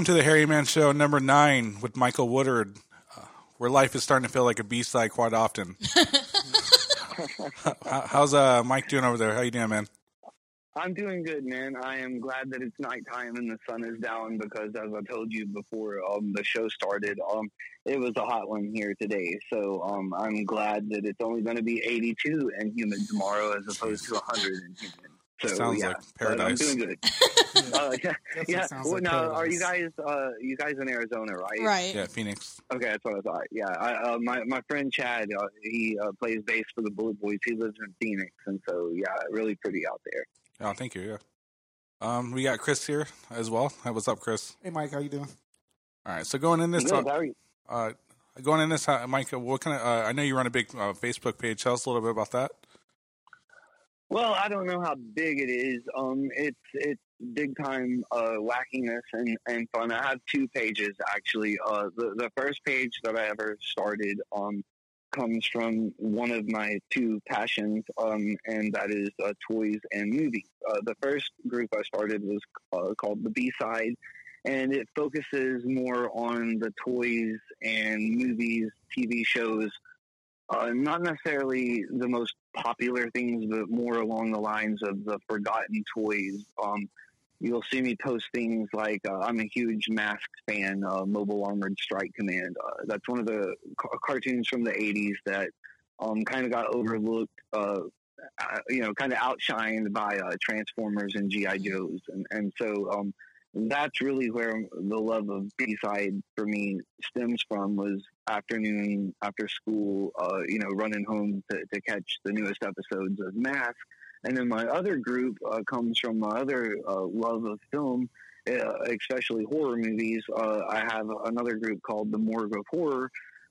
Hey, welcome to the Hairy Man Show number nine with Michael Woodard, uh, where life is starting to feel like a B side quite often. How- How's uh, Mike doing over there? How you doing, man? I'm doing good, man. I am glad that it's nighttime and the sun is down because, as I told you before um, the show started, um, it was a hot one here today. So um, I'm glad that it's only going to be 82 and humid tomorrow as opposed to 100 and humid. So Sounds yeah, like but I'm paradise. doing good. uh, yeah, yeah. Well, like now, are you guys uh, you guys in Arizona, right? Right. Yeah, Phoenix. Okay, that's what I thought. Yeah, I, uh, my my friend Chad, uh, he uh, plays bass for the Bullet Boys. He lives in Phoenix, and so yeah, really pretty out there. Oh, thank you. Yeah. Um, we got Chris here as well. Hey, what's up, Chris? Hey, Mike, how you doing? All right. So going in this, Good, talk, how are you? uh, going in this, uh, Mike, what kind of? Uh, I know you run a big uh, Facebook page. Tell us a little bit about that. Well, I don't know how big it is. Um, it's it's big time uh, wackiness and, and fun. I have two pages actually. Uh, the the first page that I ever started um comes from one of my two passions, um, and that is uh, toys and movies. Uh, the first group I started was uh, called the B Side, and it focuses more on the toys and movies, TV shows uh, not necessarily the most popular things, but more along the lines of the forgotten toys. Um, you'll see me post things like uh, I'm a huge Mask fan, uh, Mobile Armored Strike Command. Uh, that's one of the ca- cartoons from the 80s that um, kind of got overlooked, uh, uh, you know, kind of outshined by uh, Transformers and G.I. Joes. And, and so um, that's really where the love of B-side for me stems from was afternoon after school, uh, you know, running home to, to catch the newest episodes of Mask. And then my other group uh, comes from my other uh, love of film, uh, especially horror movies. Uh, I have another group called the Morgue of Horror,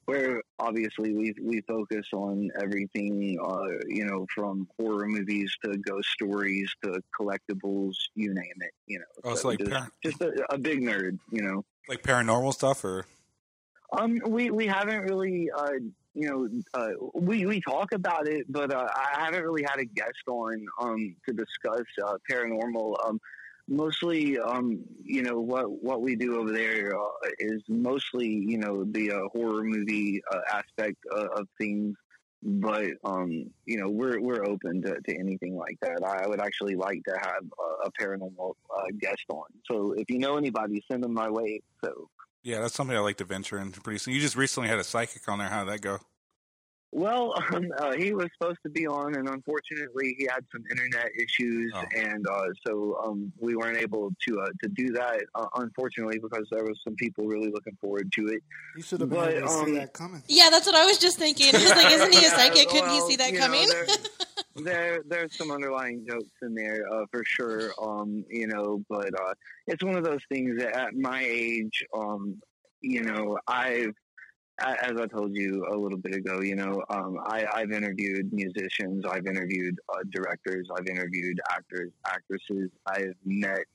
where obviously we we focus on everything, uh, you know, from horror movies to ghost stories to collectibles, you name it. You know, Oh, so So like just, par- just a, a big nerd, you know. like paranormal stuff, or Um, we we haven't really, uh, you know, uh, we we talk about it, but uh, I haven't really had a guest on um to discuss uh, paranormal. Um, mostly, um, you know, what what we do over there uh, is mostly, you know, the uh, horror movie uh, aspect uh, of things. But um, you know, we're we're open to, to anything like that. I would actually like to have a, paranormal uh, guest on. So if you know anybody, send them my way. So yeah, that's something I like to venture in pretty soon. You just recently had a psychic on there. How did that go? Well, um, uh, he was supposed to be on, and unfortunately, he had some internet issues, Oh. and uh, so um, we weren't able to uh, to do that. Uh, unfortunately, because there was some people really looking forward to it. You should have been But, able to um, see that coming. Yeah, that's what I was just thinking. I was like, isn't he a Yeah, psychic? Couldn't he see that you know, coming? there, there, there's some underlying jokes in there uh, for sure. Um, you know, but uh, it's one of those things that at my age, um, you know, I've a- as I told you a little bit ago, you know, um, I, I've interviewed musicians, I've interviewed uh, directors, I've interviewed actors, actresses, I've met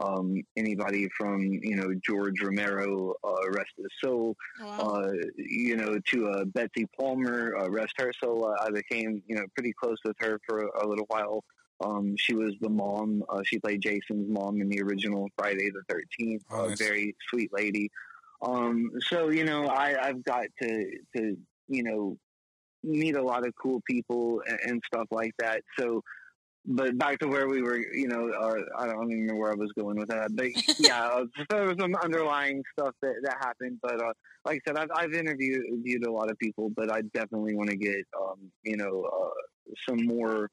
um, anybody from you know George Romero, uh, rest his soul, wow. uh, you know, to uh, Betsy Palmer, uh, rest her soul. Uh, I became, you know, pretty close with her for a little while. Um, she was the mom. Uh, she played Jason's mom in the original Friday the Thirteenth. Oh, a very sweet lady. Um, so you know, I, I've got to to you know meet a lot of cool people and, and stuff like that. So. But back to where we were, you know, uh, I don't even know where I was going with that. But yeah, uh, there was some underlying stuff that, that happened. But uh, like I said, I've, I've interviewed, interviewed a lot of people, but I definitely want to get, um, you know, uh, some more,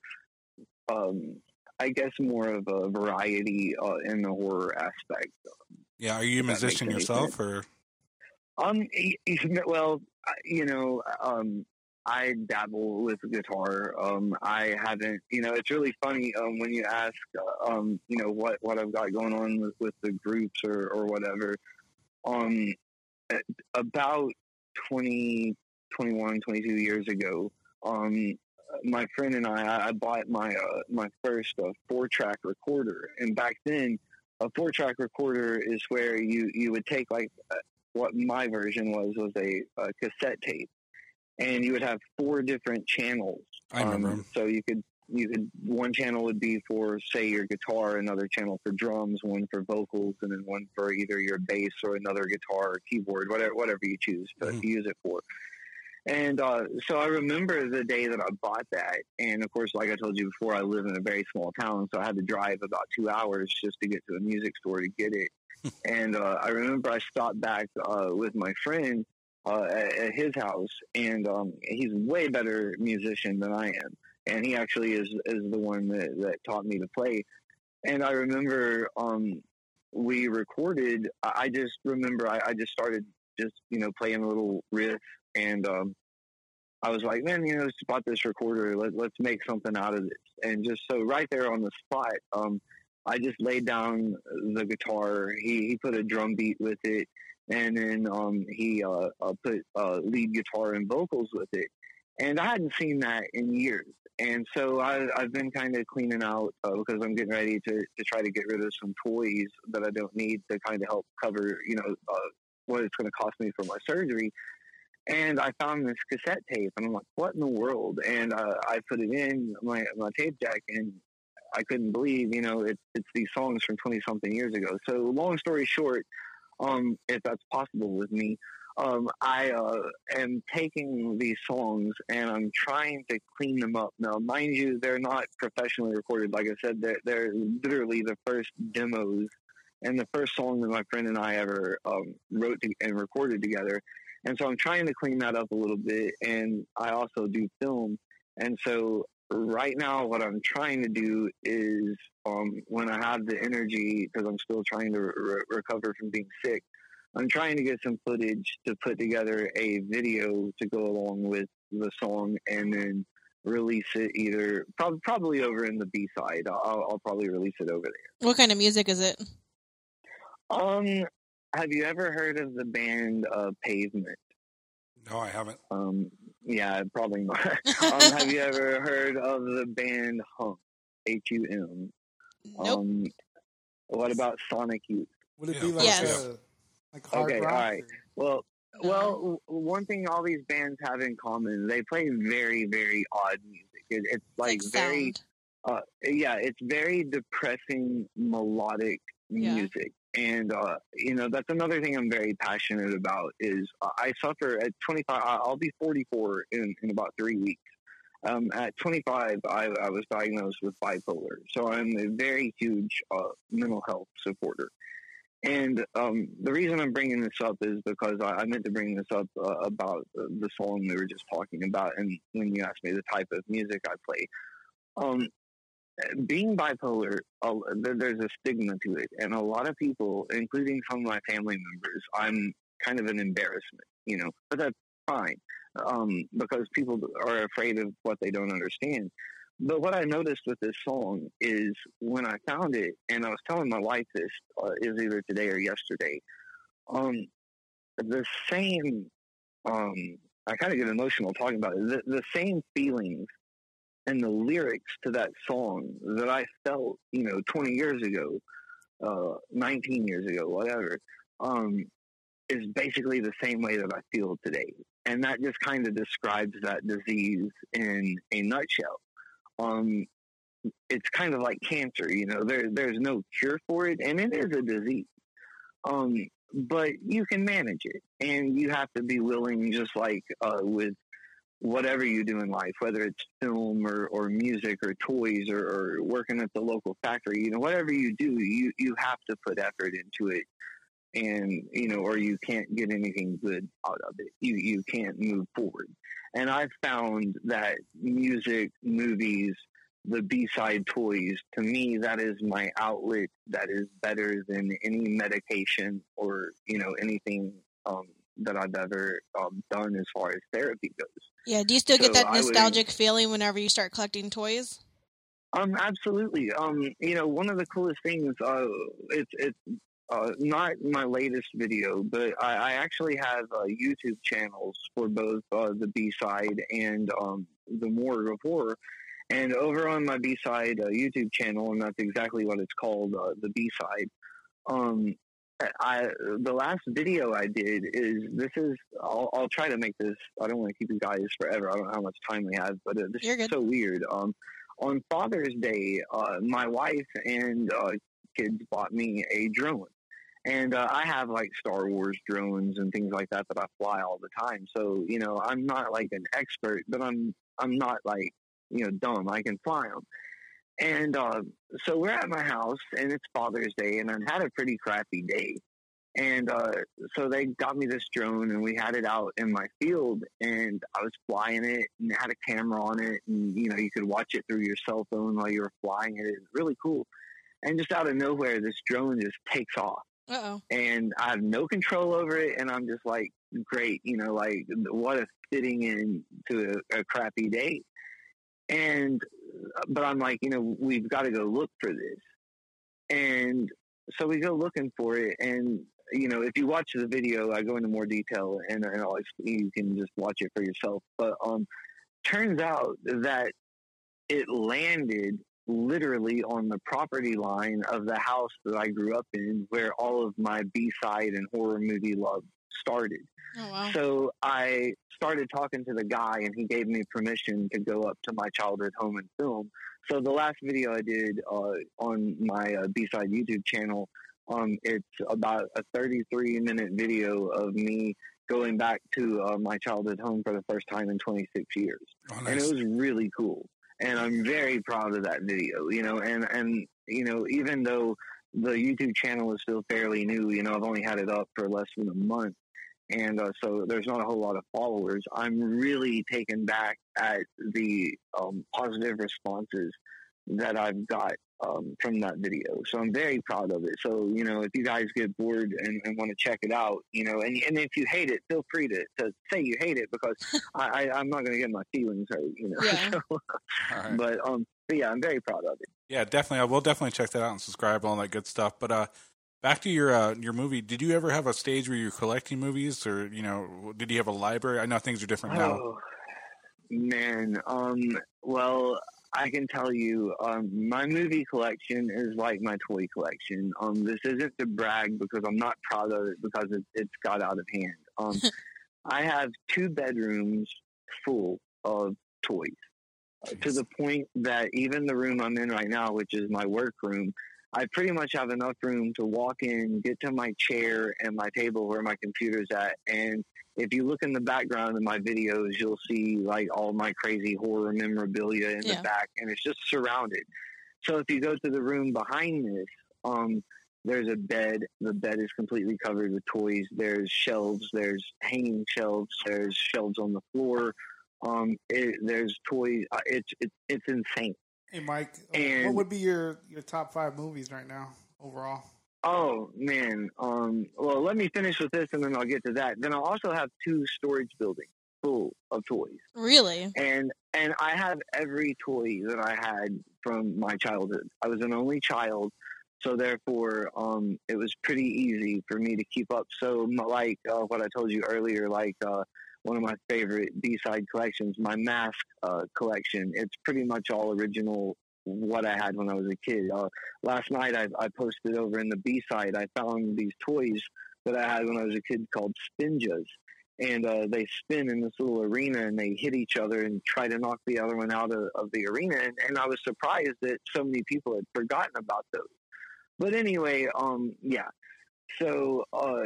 um, I guess, more of a variety uh, in the horror aspect. Yeah, are you a If that makes musician any yourself, or Um, well, you know, um, I dabble with guitar. Um, I haven't, you know, it's really funny um, when you ask, uh, um, you know, what what I've got going on with, with the groups or or whatever. Um, about 20, 21, 22 years ago, um, my friend and I, I- bought my uh, my first uh, four track recorder, and back then, a four track recorder is where you you would take like what my version was was a, a cassette tape, and you would have four different channels. I remember Um, so you could you could one channel would be for say your guitar, another channel for drums, one for vocals, and then one for either your bass or another guitar or keyboard, whatever whatever you choose to Mhm. use it for. And uh, so I remember the day that I bought that, and of course, like I told you before, I live in a very small town, so I had to drive about two hours just to get to a music store to get it. And uh, I remember I stopped back uh, with my friend uh, at, at his house, and um, he's way better musician than I am, and he actually is is the one that, that taught me to play. And I remember um, we recorded. I just remember I, I just started just you know playing a little riff, and um, I was like, man, you know, bought this recorder. Let, let's make something out of this. And just so right there on the spot, um, I just laid down the guitar. He he put a drum beat with it, and then um, he uh, uh, put uh, lead guitar and vocals with it. And I hadn't seen that in years. And so I, I've been kind of cleaning out uh, because I'm getting ready to, to try to get rid of some toys that I don't need to kind of help cover, you know, uh, what it's going to cost me for my surgery. And I found this cassette tape, and I'm like, "What in the world?" And uh, I put it in my my tape deck, and I couldn't believe, you know, it's it's these songs from twenty something years ago. So, long story short, um, if that's possible with me, um, I uh, am taking these songs and I'm trying to clean them up. Now, mind you, they're not professionally recorded. Like I said, they're, they're literally the first demos and the first song that my friend and I ever um, wrote to, and recorded together. And so I'm trying to clean that up a little bit. And I also do film. And so right now, what I'm trying to do is um, when I have the energy, because I'm still trying to re- recover from being sick, I'm trying to get some footage to put together a video to go along with the song and then release it either prob- probably over in the B side. I'll, I'll probably release it over there. What kind of music is it? Um, have you ever heard of the band uh, Pavement? No, I haven't. Um, yeah, probably not. um, have you ever heard of the band Hum? H U M. Nope. Um, what about Sonic Youth? Would it Yeah, be like Yes. uh, like hard Okay, rock? alright. or- Well, well, one thing all these bands have in common, they play very, very odd music. It, it's like, very, sound. uh, yeah, it's very depressing melodic Yeah. music. And, uh, you know, that's another thing I'm very passionate about is uh, I suffer at 25, I- I'll be 44 in, in about three weeks. Um, at 25, I, I was diagnosed with bipolar. So I'm a very huge uh, mental health supporter. And um, the reason I'm bringing this up is because I, I meant to bring this up uh, about the song we were just talking about, and when you asked me the type of music I play, um, being bipolar, there's a stigma to it, and a lot of people, including some of my family members, I'm kind of an embarrassment, you know, but that's fine um, because people are afraid of what they don't understand. But what I noticed with this song is when I found it, and I was telling my wife this uh, is either today or yesterday. Um, the same, um, I kind of get emotional talking about it. The, the same feelings and the lyrics to that song that I felt, you know, 20 years ago, uh, 19 years ago, whatever, um, is basically the same way that I feel today. And that just kind of describes that disease in a nutshell um, it's kind of like cancer. You know, there there's no cure for it, and it is a disease. Um, but you can manage it, and you have to be willing, just like uh, with whatever you do in life, whether it's film or, or music or toys or, or working at the local factory. You know, whatever you do, you you have to put effort into it. And you know, or you can't get anything good out of it. You you can't move forward. And I've found that music, movies, the B side toys, to me, that is my outlet that is better than any medication or, you know, anything um, that I've ever um, done as far as therapy goes. Yeah. Do you still get that I would- nostalgic feeling whenever you start collecting toys? Um, absolutely. Um, you know, one of the coolest things, uh, it's, it's, uh, not my latest video, but I, I actually have uh, YouTube channels for both uh, the B side and um, the Morgue of Horror. And over on my B side uh, YouTube channel, and that's exactly what it's called, uh, the B side. Um, I the last video I did is this is I'll, I'll try to make this. I don't want to keep you guys forever. I don't know how much time we have, but uh, this You're is good. so weird. Um, on Father's Day, uh, my wife and uh, kids bought me a drone. And uh, I have like Star Wars drones and things like that that I fly all the time. So you know, I'm not like an expert, but I'm I'm not like you know dumb. I can fly them. And uh, so we're at my house, and it's Father's Day, and I had a pretty crappy day. And uh, so they got me this drone, and we had it out in my field, and I was flying it, and it had a camera on it, and you know you could watch it through your cell phone while you were flying it. It was really cool. And just out of nowhere, this drone just takes off, Uh oh. and I have no control over it, and I'm just like, great, you know, like what a fitting in to a, a crappy day. And but I'm like, you know, we've got to go look for this. And so we go looking for it. And, you know, if you watch the video, I go into more detail and, and I'll, you can just watch it for yourself. But um, turns out that it landed literally on the property line of the house that I grew up in, where all of my B side and horror movie love started. Oh wow. So I started talking to the guy, and he gave me permission to go up to my childhood home and film. So the last video I did uh, on my uh, B-side YouTube channel, um, it's about a 33 minute video of me going back to uh, my childhood home for the first time in 26 years, Oh, and it was really cool. And I'm very proud of that video. You know, and and you know, even though the YouTube channel is still fairly new, you know, I've only had it up for less than a month and uh, so there's not a whole lot of followers. I'm really taken back at the um, positive responses that I've got um, from that video. So I'm very proud of it. So you know, if you guys get bored and, and want to check it out, you know, and and if you hate it, feel free to, to say you hate it because I, I I'm not going to get my feelings hurt, you know. Yeah. So, All right. but um, but yeah, I'm very proud of it. Yeah, definitely. I will definitely check that out and subscribe all that good stuff. But uh, back to your uh, your movie. Did you ever have a stage where you're collecting movies, or you know, did you have a library? I know things are different now. Oh man, um, well, I can tell you, um, my movie collection is like my toy collection. Um, this isn't to brag because I'm not proud of it because it, it's got out of hand. Um, I have two bedrooms full of toys uh, to the point that even the room I'm in right now, which is my work room, I pretty much have enough room to walk in, get to my chair and my table where my computer's at, and if you look in the background of my videos, you'll see like all my crazy horror memorabilia in Yeah. the back, and it's just surrounded. So if you go to the room behind this, um, there's a bed. The bed is completely covered with toys. There's shelves. There's hanging shelves. There's shelves on the floor. Um, it, there's toys. Uh, it's it's it's insane. Hey, Mike, uh, what would be your, your top five movies right now overall? Oh man. Um, well, let me finish with this, and then I'll get to that. Then I'll also have two storage buildings full of toys. Really? and and I have every toy that I had from my childhood. I was an only child, so therefore, um, it was pretty easy for me to keep up. So, like uh, what I told you earlier, like uh, one of my favorite B side collections, my mask uh, collection. It's pretty much all original. What I had when I was a kid. Uh, last night, I, I posted over in the B side. I found these toys that I had when I was a kid called Spinjas and uh, they spin in this little arena and they hit each other and try to knock the other one out of, of the arena. And, and I was surprised that so many people had forgotten about those. But anyway, um, yeah. So, uh,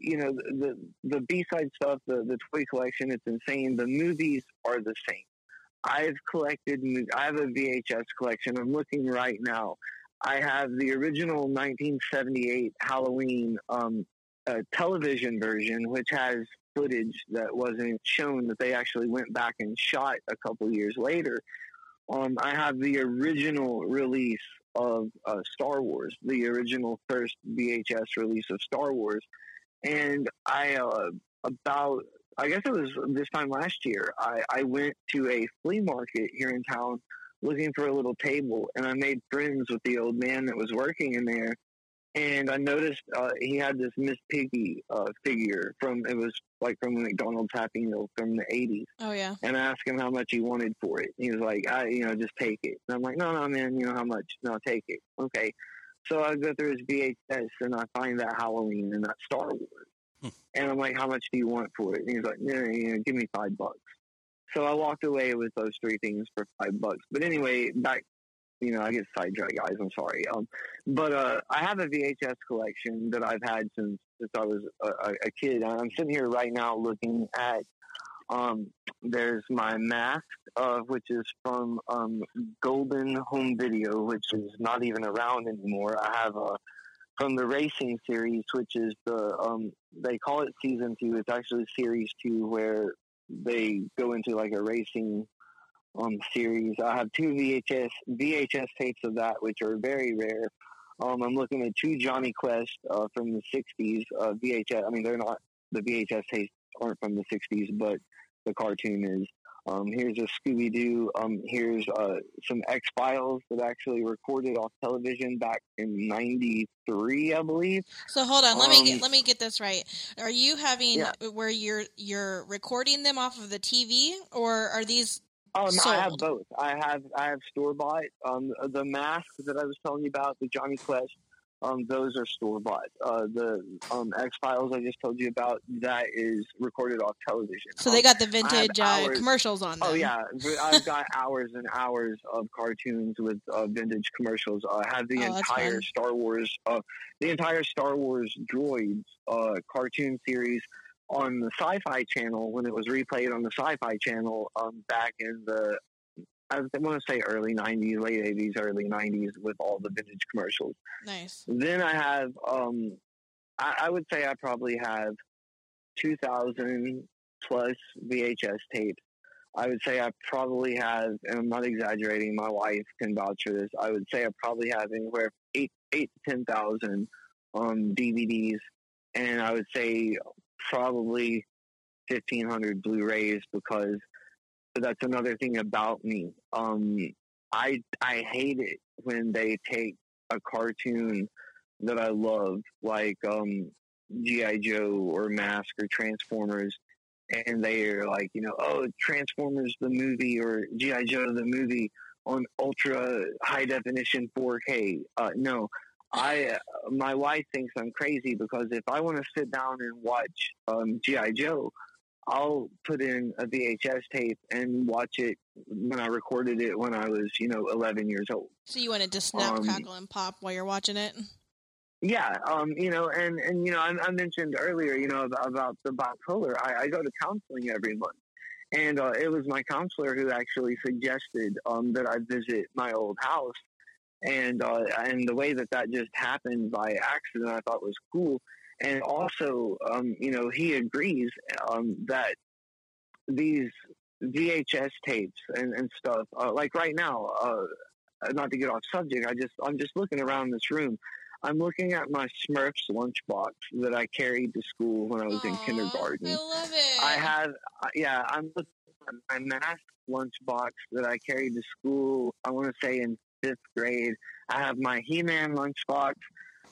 you know, the the B side stuff, the the toy collection, it's insane. The movies are the same. I've collected. I have a VHS collection. I'm looking right now. I have the original 1978 Halloween um, television version, which has footage that wasn't shown that they actually went back and shot a couple years later. Um, I have the original release of uh, Star Wars, the original first VHS release of Star Wars, and I uh, about I guess it was this time last year. I, I went to a flea market here in town looking for a little table, and I made friends with the old man that was working in there. And I noticed uh, he had this Miss Piggy uh, figure from it was like from a McDonald's Happy Meal from the '80s. Oh yeah. And I asked him how much he wanted for it. He was like, I, you know, just take it. And I'm like, no, no, man, you know how much? No, take it. Okay. So I go through his VHS and I find that Halloween and that Star Wars. Hmm. and I'm like, how much do you want for it? And he's like, no, know, give me five bucks. so I walked away with those three things for five bucks. But anyway, back, you know, I get sidetracked, guys. I'm sorry. Um, but uh, I have a VHS collection that I've had since since I was a, a, a kid. I'm sitting here right now looking at. Um, there's my mask, uh, which is from um, Golden Home Video, which is not even around anymore. I have a from the racing series, which is the um, they call it season two. It's actually series two, where they go into like a racing um, series. I have two VHS VHS tapes of that, which are very rare. Um, I'm looking at two Jonny Quest uh, from the '60s uh, VHS. I mean, they're not the VHS tapes aren't from the '60s, but the cartoon is. Um, here's a Scooby Doo. Um, here's uh, some X Files that actually recorded off television back in '93, I believe. So hold on, let me Um, get let me get this right. Are you having Yeah. where you're you're recording them off of the TV, or are these? Oh, no, I have both. I have I have store bought. Um, the mask that I was telling you about, the Jonny Quest. Um, those are store bought. Uh, the um, X Files I just told you about that is recorded off television. So Um, they got the vintage uh, commercials on them. Oh yeah, I've got hours and hours of cartoons with uh, vintage commercials. I have the Oh, entire. Star Wars, uh, the entire Star Wars droids uh, cartoon series on the Sci-Fi Channel when it was replayed on the Sci-Fi Channel um, back in the I want to say early '90s, late '80s, early '90s with all the vintage commercials. Nice. Then I have, um, I, I would say I probably have 2,000 plus VHS tapes. I would say I probably have, and I'm not exaggerating, my wife can vouch for this. I would say I probably have anywhere eight, eight to 10,000 um, DVDs, and I would say probably 1,500 Blu-rays because that's another thing about me. Um, I I hate it when they take a cartoon that I love, like um, GI Joe or Mask or Transformers, and they are like, you know, oh, Transformers the movie or GI Joe the movie on ultra high definition 4K. Uh, no, I my wife thinks I'm crazy because if I want to sit down and watch um, GI Joe. I'll put in a VHS tape and watch it when I recorded it when I was, you know, 11 years old. So you wanted to just snap, Um, crackle, and pop while you're watching it. Yeah, um, you know, and and you know, I, I mentioned earlier, you know, about, about the bipolar. I, I go to counseling every month, and uh, it was my counselor who actually suggested um, that I visit my old house, and uh, and the way that that just happened by accident, I thought was cool. And also, um, you know, he agrees um, that these VHS tapes and, and stuff, uh, like right now, uh, not to get off subject, I just I'm just looking around this room. I'm looking at my Smurfs lunchbox that I carried to school when I was in kindergarten. I love it. I have, uh, yeah, I'm looking at my math lunchbox that I carried to school. I want to say in fifth grade. I have my He-Man lunchbox.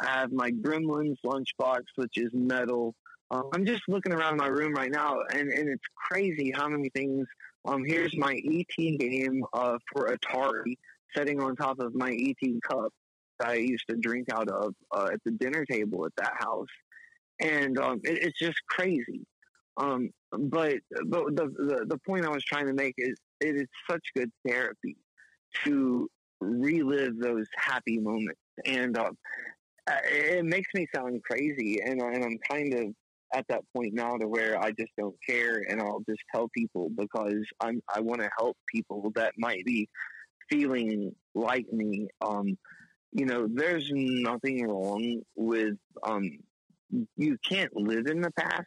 I have my Gremlins lunchbox, which is metal. Um, I'm just looking around my room right now, and, and it's crazy how many things. Um, here's my ET game uh, for Atari, sitting on top of my ET cup that I used to drink out of uh, at the dinner table at that house, and um, it, it's just crazy. Um, but but the, the the point I was trying to make is it is such good therapy to relive those happy moments, and uh, it makes me sound crazy, and, I- and I'm kind of at that point now to where I just don't care, and I'll just tell people because I'm I want to help people that might be feeling like me. Um, you know, there's nothing wrong with um, you can't live in the past.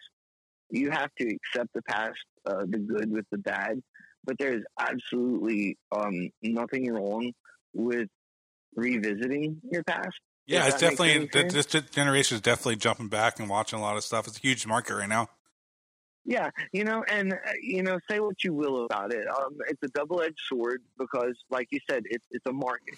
You have to accept the past, uh, the good with the bad. But there's absolutely um, nothing wrong with revisiting your past. Yeah, Does it's definitely this generation is definitely jumping back and watching a lot of stuff. It's a huge market right now. Yeah, you know, and uh, you know, say what you will about it. Um, it's a double-edged sword because, like you said, it's it's a market.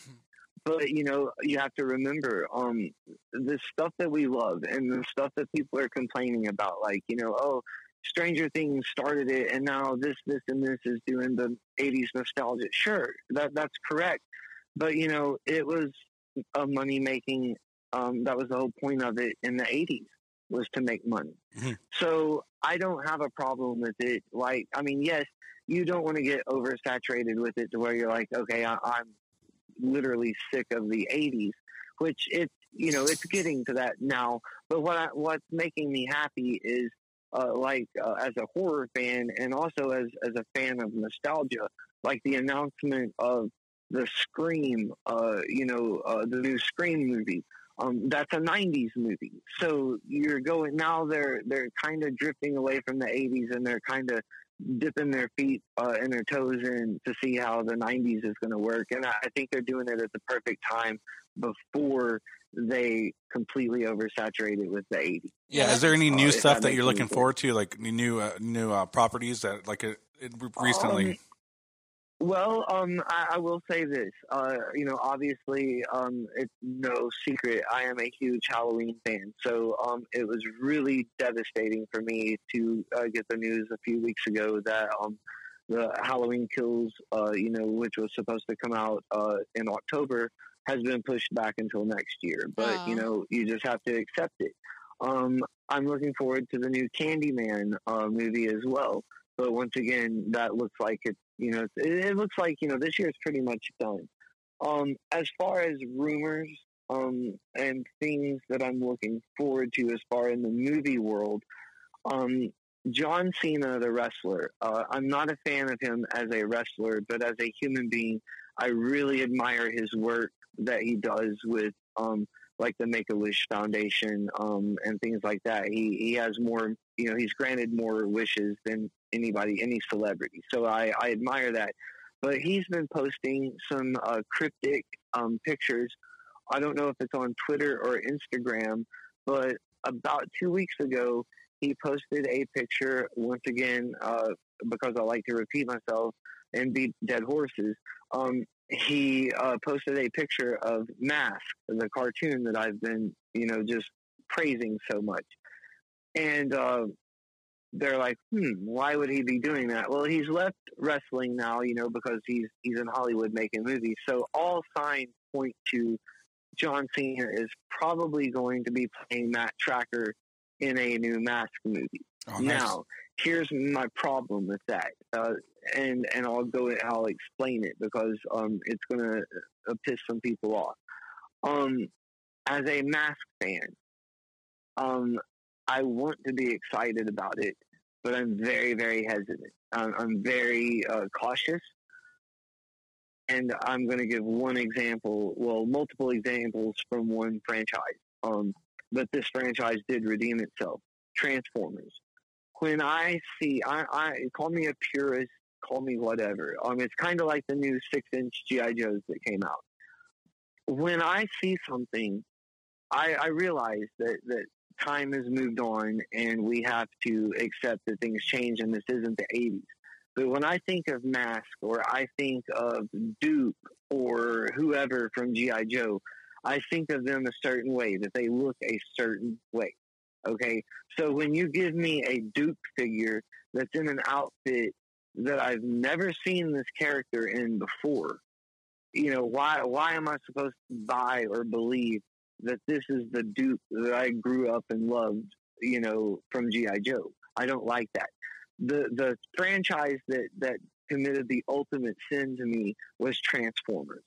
But you know, you have to remember, um, the stuff that we love and the stuff that people are complaining about, like you know, oh, Stranger Things started it, and now this, this, and this is doing the '80s nostalgia. Sure, that that's correct, but you know, it was a money-making. Um, that was the whole point of it in the '80s. was to make money. Mhm. So I don't have a problem with it. Like, I mean, yes, you don't want to get oversaturated with it to where you're like, okay, I, I'm literally sick of the 80s, which it's, you know, it's getting to that now. But what I, what's making me happy is, uh, like, uh, as a horror fan and also as, as a fan of nostalgia, like the announcement of the Scream, uh, you know, uh, the new Scream movie. Um, that's a '90s movie, so you're going now. They're they're kind of drifting away from the '80s, and they're kind of dipping their feet uh, and their toes in to see how the '90s is going to work. And I, I think they're doing it at the perfect time before they completely oversaturate it with the '80s. Yeah, is there any Uh, new if stuff that that you're looking sense. forward to, like new uh, new uh, properties that like it, it recently? Um, Well, um, I, I will say this. Uh, you know, obviously, um, it's no secret I am a huge Halloween fan. So um, it was really devastating for me to uh, get the news a few weeks ago that um, the Halloween Kills, uh, you know, which was supposed to come out uh, in October, has been pushed back until next year. But you know, you just have to accept it. Um, I'm looking forward to the new Candyman uh, movie as well. But once again, that looks like it's you know it, looks like you know this year is pretty much done. Um, as far as rumors um, and things that I'm looking forward to as far in the movie world, um, John Cena, the wrestler. Uh, I'm not a fan of him as a wrestler, but as a human being, I really admire his work that he does with um, like the Make a Wish Foundation um, and things like that. He he has more, you know, he's granted more wishes than anybody, any celebrity. So I, I admire that. But he's been posting some uh, cryptic um, pictures. I don't know if it's on Twitter or Instagram, but about two weeks ago, he posted a picture once again uh, because I like to repeat myself and beat dead horses. Um, he uh, posted a picture of Mask, the cartoon that I've been, you know, just praising so much. And uh, they're like, hmm, why would he be doing that? Well, he's left wrestling now, you know, because he's he's in Hollywood making movies. So all signs point to John Cena is probably going to be playing Matt Trakker in a new Mask movie. Oh, nice. Now, here's my problem with that, uh, and and I'll go. I'll explain it because um, it's gonna uh, piss some people off. Um, as a Mask fan, um, I want to be excited about it, but I'm very, very hesitant. I'm, I'm very uh, cautious, and I'm going to give one example. Well, multiple examples from one franchise. Um, but this franchise did redeem itself. Transformers. When I see, I, I call me a purist, call me whatever. Um, it's kind of like the new six-inch GI Joes that came out. When I see something, I, I realize that that time has moved on, and we have to accept that things change, and this isn't the '80s. But when I think of Mask, or I think of Duke, or whoever from GI Joe, I think of them a certain way, that they look a certain way. Okay, so when you give me a Duke figure that's in an outfit that I've never seen this character in before, you know, why why am I supposed to buy or believe that this is the Duke that I grew up and loved, you know, from GI Joe? I don't like that. The the franchise that that committed the ultimate sin to me was Transformers.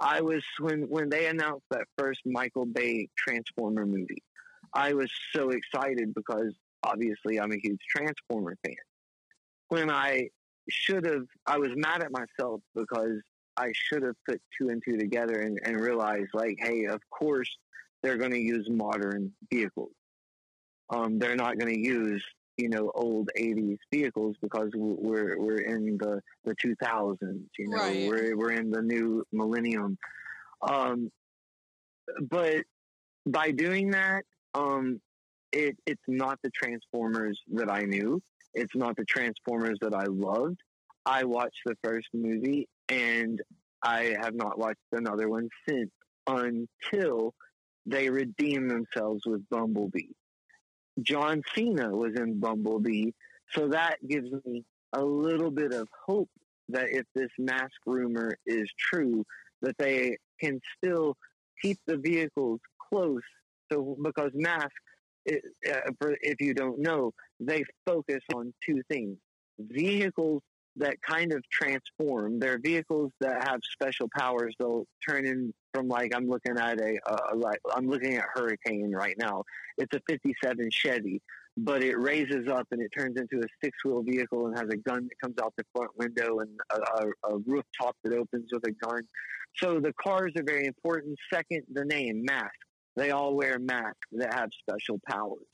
I was when when they announced that first Michael Bay Transformer movie. I was so excited because obviously I'm a huge Transformer fan. When I should have, I was mad at myself because I should have put two and two together and, and realized, like, hey, of course they're going to use modern vehicles. Um, they're not going to use, you know, old '80s vehicles because we're we're in the the 2000s. You know, Right. we're we're in the new millennium. Um, but by doing that, um, it it's not the Transformers that I knew. It's not the Transformers that I loved. I watched the first movie and I have not watched another one since until they redeemed themselves with Bumblebee. John Cena was in Bumblebee, so that gives me a little bit of hope that if this mask rumor is true, that they can still keep the vehicles close. So because Mask it, uh, if you don't know, they focus on two things: vehicles that kind of transform. They're vehicles that have special powers. They'll turn in from like I'm looking at a, a like I'm looking at Hurricane right now. It's a '57 Chevy, but it raises up and it turns into a six wheel vehicle and has a gun that comes out the front window and a, a, a rooftop that opens with a gun. So the cars are very important. Second, the name mask. They all wear masks that have special powers.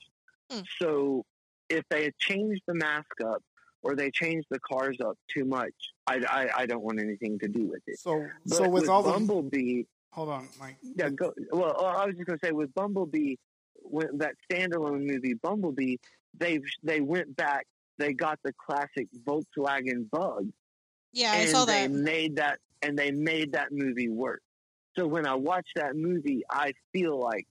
Hmm. So if they change the mask up or they change the cars up too much, I, I, I don't want anything to do with it. So, But so with all the Bumblebee, hold on, Mike. yeah, go, well, I was just going to say with Bumblebee, when that standalone movie Bumblebee, they they went back, they got the classic Volkswagen Bug, Yeah, I and saw they that. made that and they made that movie work. So when I watch that movie, I feel like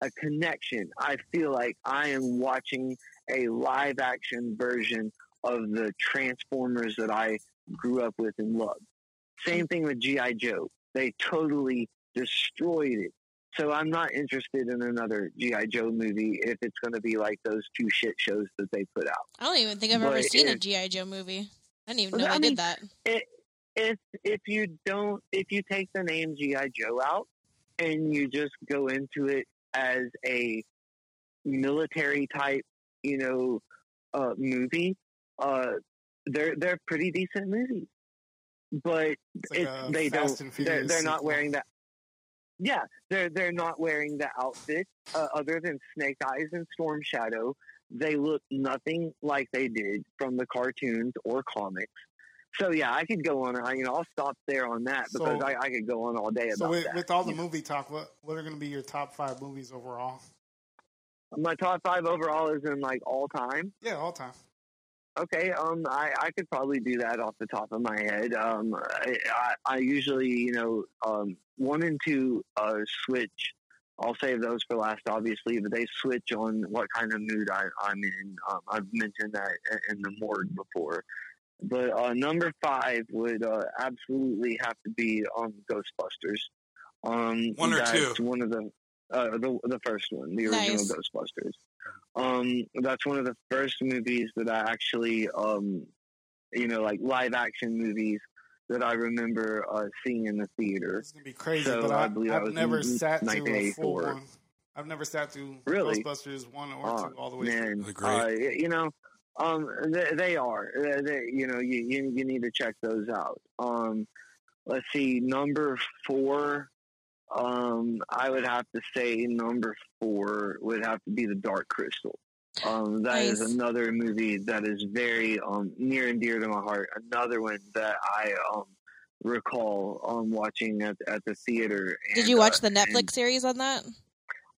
a connection. I feel like I am watching a live action version of the Transformers that I grew up with and loved. Same thing with GI Joe. They totally destroyed it. So I'm not interested in another GI Joe movie if it's going to be like those two shit shows that they put out. I don't even think I've ever But seen a GI Joe movie. I didn't even know I they mean, did that. if if you don't if you take the name GI Joe out and you just go into it as a military type, you know, uh, movie, uh, they're they're pretty decent movies, but It's like it, they don't they're, they're not wearing that. Yeah, they're they're not wearing the outfit uh, other than Snake Eyes and Storm Shadow. They look nothing like they did from the cartoons or comics. So yeah, I could go on. I- You know, I'll stop there on that because So- I, I could go on all day about So with, that. with all the movie talk, what what are going to be your top five movies overall? my top five overall is in like all time. Yeah, all time. Okay, um, I, I could probably do that off the top of my head. Um, I, I, I usually, you know, um, one and two uh, switch. I'll save those for last, obviously, but they switch on what kind of mood I, I'm in. Um, I've mentioned that in the morgue before. But uh, number five would uh, absolutely have to be um, Ghostbusters. Um, One or that's two? One of the uh, the the first one, the original Nice. Ghostbusters. Um, that's one of the first movies that I actually, um, you know, like live action movies that I remember uh, seeing in the theater. It's going to be crazy, So, but I, I believe I've never sat to a full 1984. one. I've never sat through Really? Ghostbusters one or two, all the way through. man, They're great. uh, you know, um, they, they are. They, they- you know, you, you you need to check those out. Um, let's see, number four. Um, I would have to say number four would have to be the Dark Crystal. Um, that is Nice. another movie that is very um, near and dear to my heart. Another one that I um, recall um, watching at at the theater. Did you watch uh, the Netflix and- series on that?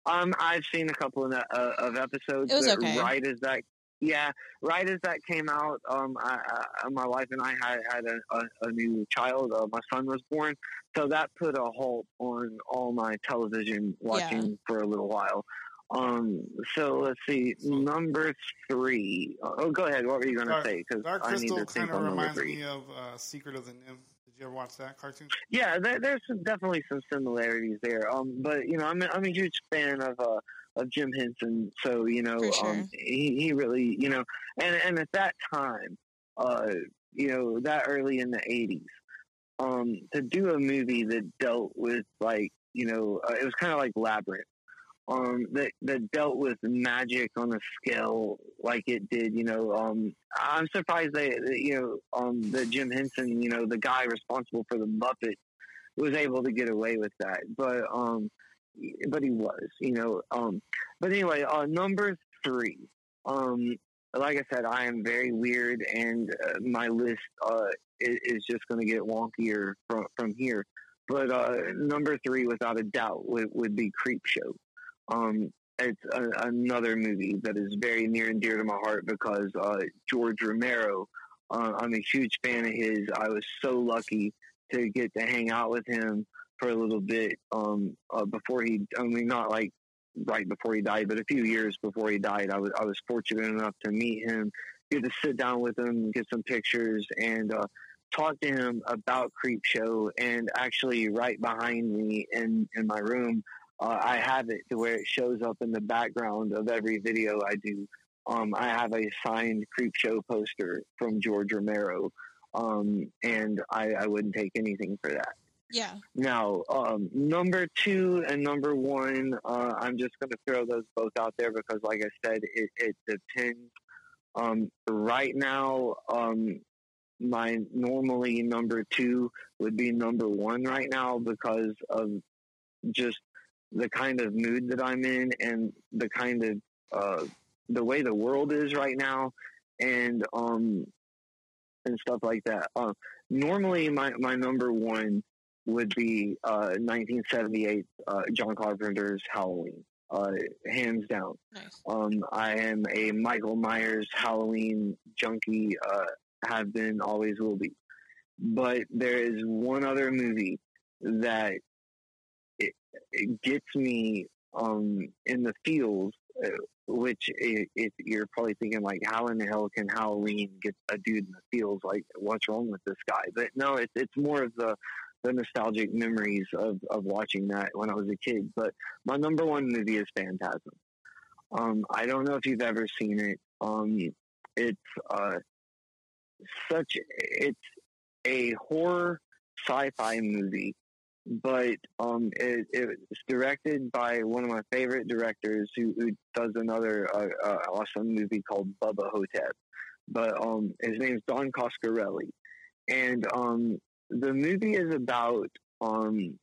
um, I've seen a couple of, that- uh, of episodes. It was okay. Right as that, yeah, right as that came out, um, I, I, my wife and I had had a, a, a new child. Uh, my son was born, so that put a halt on all my television watching for a little while. Um, so let's see, number three. Oh, go ahead. What were you going to say? Because Dark I need Crystal to kind think of on number reminds three. me of uh, Secret of the NIMH. Did you ever watch that cartoon? Yeah, there, there's some, definitely some similarities there. Um, but you know, I'm a, I'm a huge fan of uh of Jim Henson, so you know, sure. um, he he really you know, and and at that time, uh, you know, that early in the '80s, um, to do a movie that dealt with like you know, uh, it was kind of like Labyrinth. Um, that that dealt with magic on a scale like it did, you know. Um, I'm surprised they, that, you know, um, that Jim Henson, you know, the guy responsible for the Muppet, was able to get away with that. But um, but he was, you know. Um, but anyway, uh, number three. Um, like I said, I am very weird, and uh, my list uh, is, is just going to get wonkier from from here. But uh, number three, without a doubt, would, would be Creepshow. Um, it's a, another movie that is very near and dear to my heart because uh, George Romero. Uh, I'm a huge fan of his. I was so lucky to get to hang out with him for a little bit um, uh, before he. I mean, not like right before he died, but a few years before he died. I was I was fortunate enough to meet him, get to sit down with him, get some pictures, and uh, talk to him about Creepshow. And actually, right behind me in in my room, uh, I have it to where it shows up in the background of every video I do. Um, I have a signed Creepshow poster from George Romero, um, and I, I wouldn't take anything for that. Yeah. Now, um, number two and number one, uh, I'm just going to throw those both out there because, like I said, it, it depends. Um, right now, um, my normally number two would be number one right now because of just the kind of mood that I'm in and the kind of uh, the way the world is right now, and um, and stuff like that. Uh, normally, my my number one would be uh, 1978 uh, John Carpenter's Halloween, uh, hands down. Nice. Um, I am a Michael Myers Halloween junkie. Uh, have been, always will be. But there is one other movie that it, it gets me um, in the feels. Uh, which, i if you're probably thinking like, how in the hell can Halloween get a dude in the feels? Like, what's wrong with this guy? But no, it's it's more of the the nostalgic memories of, of watching that when I was a kid. But my number one movie is Phantasm. Um, I don't know if you've ever seen it. Um, it's uh, such it's a horror sci-fi movie, but um, it, it's directed by one of my favorite directors who, who does another uh, uh, awesome movie called Bubba Ho-Tep. But um, his name's Don Coscarelli, and um, the movie is about um,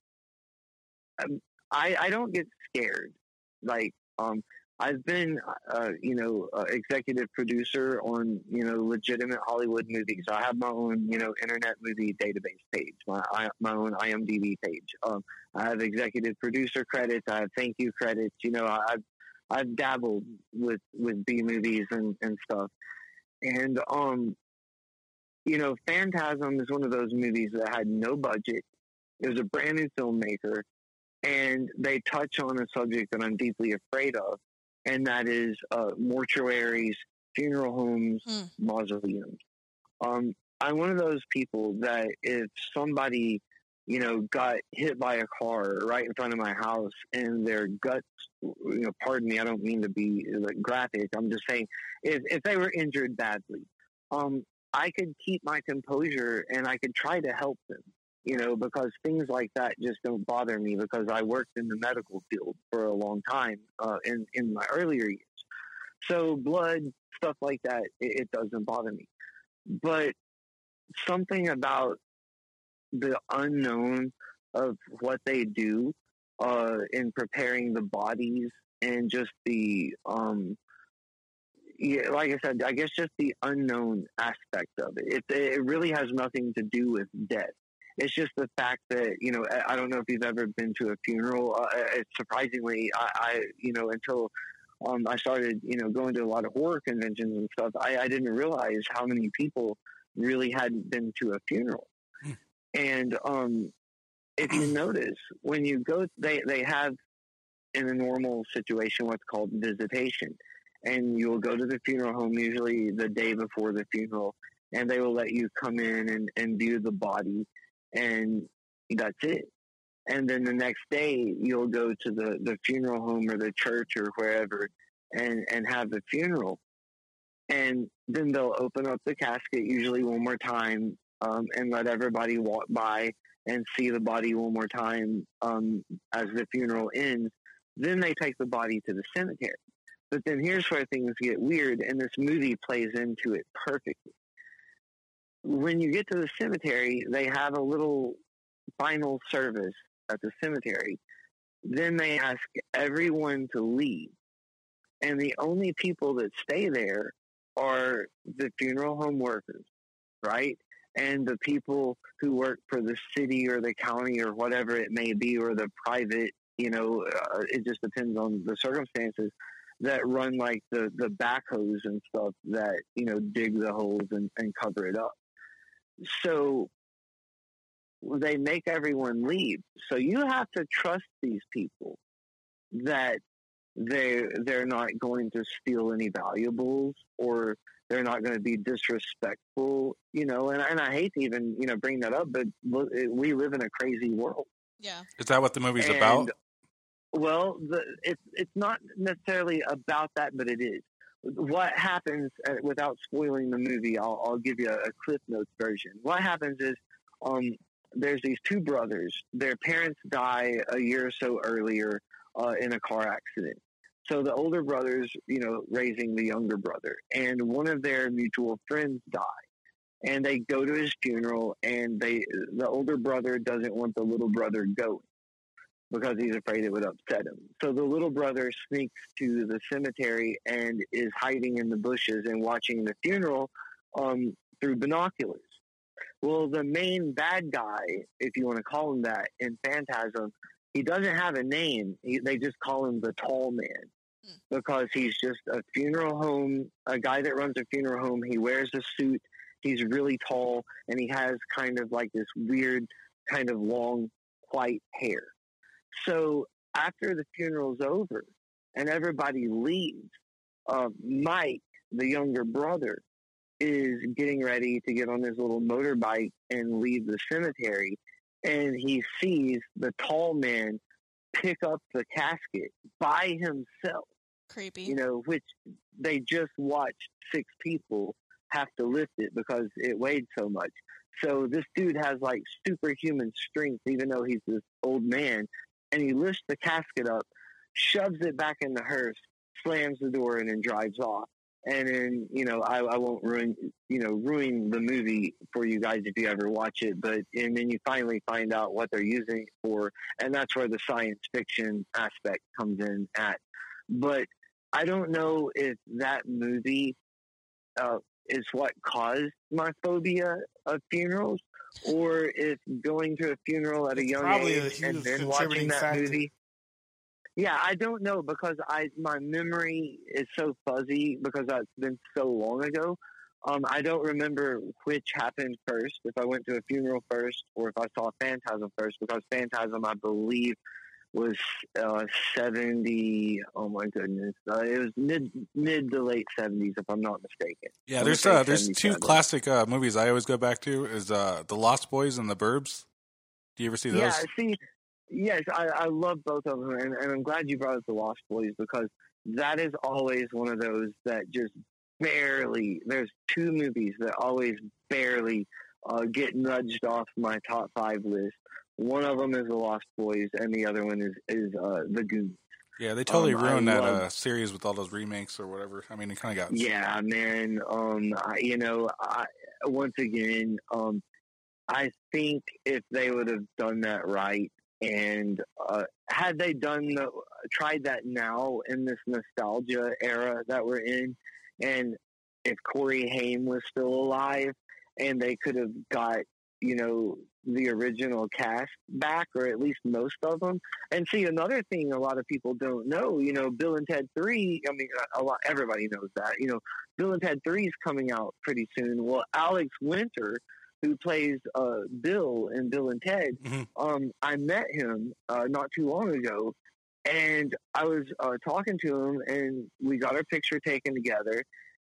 I I don't get scared like um I've been, uh, you know, uh, executive producer on, you know, legitimate Hollywood movies. I have my own, you know, internet movie database page, my my own IMDb page. Um, I have executive producer credits. I have thank you credits. You know, I've I've dabbled with with B movies and and stuff, and um, you know, Phantasm is one of those movies that had no budget. It was a brand new filmmaker, and they touch on a subject that I'm deeply afraid of and that is uh, mortuaries, funeral homes, Mm. mausoleums. Um, I'm one of those people that if somebody, you know, got hit by a car right in front of my house and their guts, you know, pardon me, I don't mean to be like, graphic. I'm just saying, if if they were injured badly, um, I could keep my composure and I could try to help them you know, because things like that just don't bother me because I worked in the medical field for a long time uh, in in my earlier years. So blood stuff like that, it, it doesn't bother me. But something about the unknown of what they do uh, in preparing the bodies and just the um, yeah, like I said, I guess just the unknown aspect of it. It, it really has nothing to do with death. It's just the fact that you know I, don't know if you've ever been to a funeral. Uh, it's surprisingly, I, I you know until um, I started you know going to a lot of horror conventions and stuff, I, I didn't realize how many people really hadn't been to a funeral. Hmm. And um, if you notice, when you go, they they have in a normal situation what's called visitation, and you'll go to the funeral home usually the day before the funeral, and they will let you come in and, and view the body and that's it. And then the next day, you'll go to the, the funeral home or the church or wherever and, and have the funeral. And then they'll open up the casket usually one more time um, and let everybody walk by and see the body one more time um, as the funeral ends. Then they take the body to the cemetery. But then here's where things get weird, and this movie plays into it perfectly when you get to the cemetery, they have a little final service at the cemetery. Then they ask everyone to leave. And the only people that stay there are the funeral home workers, right? And the people who work for the city or the county or whatever it may be, or the private, you know, uh, it just depends on the circumstances that run like the, the backhoes and stuff that, you know, dig the holes and, and cover it up. So they make everyone leave. So you have to trust these people that they they're not going to steal any valuables or they're not going to be disrespectful, you know. And, and I hate to even you know bring that up, but we live in a crazy world. Yeah. Is that what the movie's And- about? Well, the, it's it's not necessarily about that, but it is. What happens uh, without spoiling the movie? I'll, I'll give you a, a Cliff Notes version. What happens is, um, there's these two brothers. Their parents die a year or so earlier uh, in a car accident. So the older brothers, you know, raising the younger brother, and one of their mutual friends die and they go to his funeral and they the older brother doesn't want the little brother going because he's afraid it would upset him. So the little brother sneaks to the cemetery and is hiding in the bushes and watching the funeral um, through binoculars. Well, the main bad guy, if you want to call him that, in Phantasm, he doesn't have a name. He, they just call him the Tall Man because he's just a funeral home, a guy that runs a funeral home. He wears a suit. He's really tall and he has kind of like this weird, kind of long white hair. So after the funeral's over and everybody leaves, uh, Mike, the younger brother, is getting ready to get on his little motorbike and leave the cemetery. And he sees the tall man pick up the casket by himself, Creepy. you know, which they just watched six people have to lift it because it weighed so much. So this dude has like superhuman strength, even though he's this old man, and he lifts the casket up, shoves it back in the hearse, slams the door, and then drives off. And then you know I, I won't ruin you know ruin the movie for you guys if you ever watch it, but and then you finally find out what they're using it for, and that's where the science fiction aspect comes in at. But I don't know if that movie uh, is what caused my phobia of funerals, or if going to a funeral at a It's young probably a age and then watching that factor. movie. Yeah, I don't know because I my memory is so fuzzy because that's been so long ago. Um, I don't remember which happened first. If I went to a funeral first, or if I saw Phantasm first, because Phantasm, I believe, was uh, seventy. Oh my goodness, uh, it was mid mid to late seventies, if I'm not mistaken. Yeah, there's uh, there's two classic uh, movies I always go back to is uh, the Lost Boys and the Burbs. Do you ever see those? Yeah, see, yes, I, I love both of them, and, and I'm glad you brought up the Lost Boys because that is always one of those that just barely. There's two movies that always barely uh, get nudged off my top five list. One of them is the Lost Boys, and the other one is is uh, the Goons. Yeah, they totally Um, I ruined that love- uh, series with all those remakes or whatever. I mean, it kind of got Yeah, man. Um, I, you know, I, once again, um, I think if they would have done that right, and uh, had they done the, tried that now in this nostalgia era that we're in, and if Corey Haim was still alive, and they could have got you know the original cast back, or at least most of them. And see, another thing a lot of people don't know, you know, Bill and Ted Three. I mean, a lot everybody knows that. You know, Bill and Ted Three is coming out pretty soon. Well, Alex Winter, who plays uh, Bill in Bill and Ted, Mhm. um, I met him uh, not too long ago, and I was uh, talking to him, and we got our picture taken together.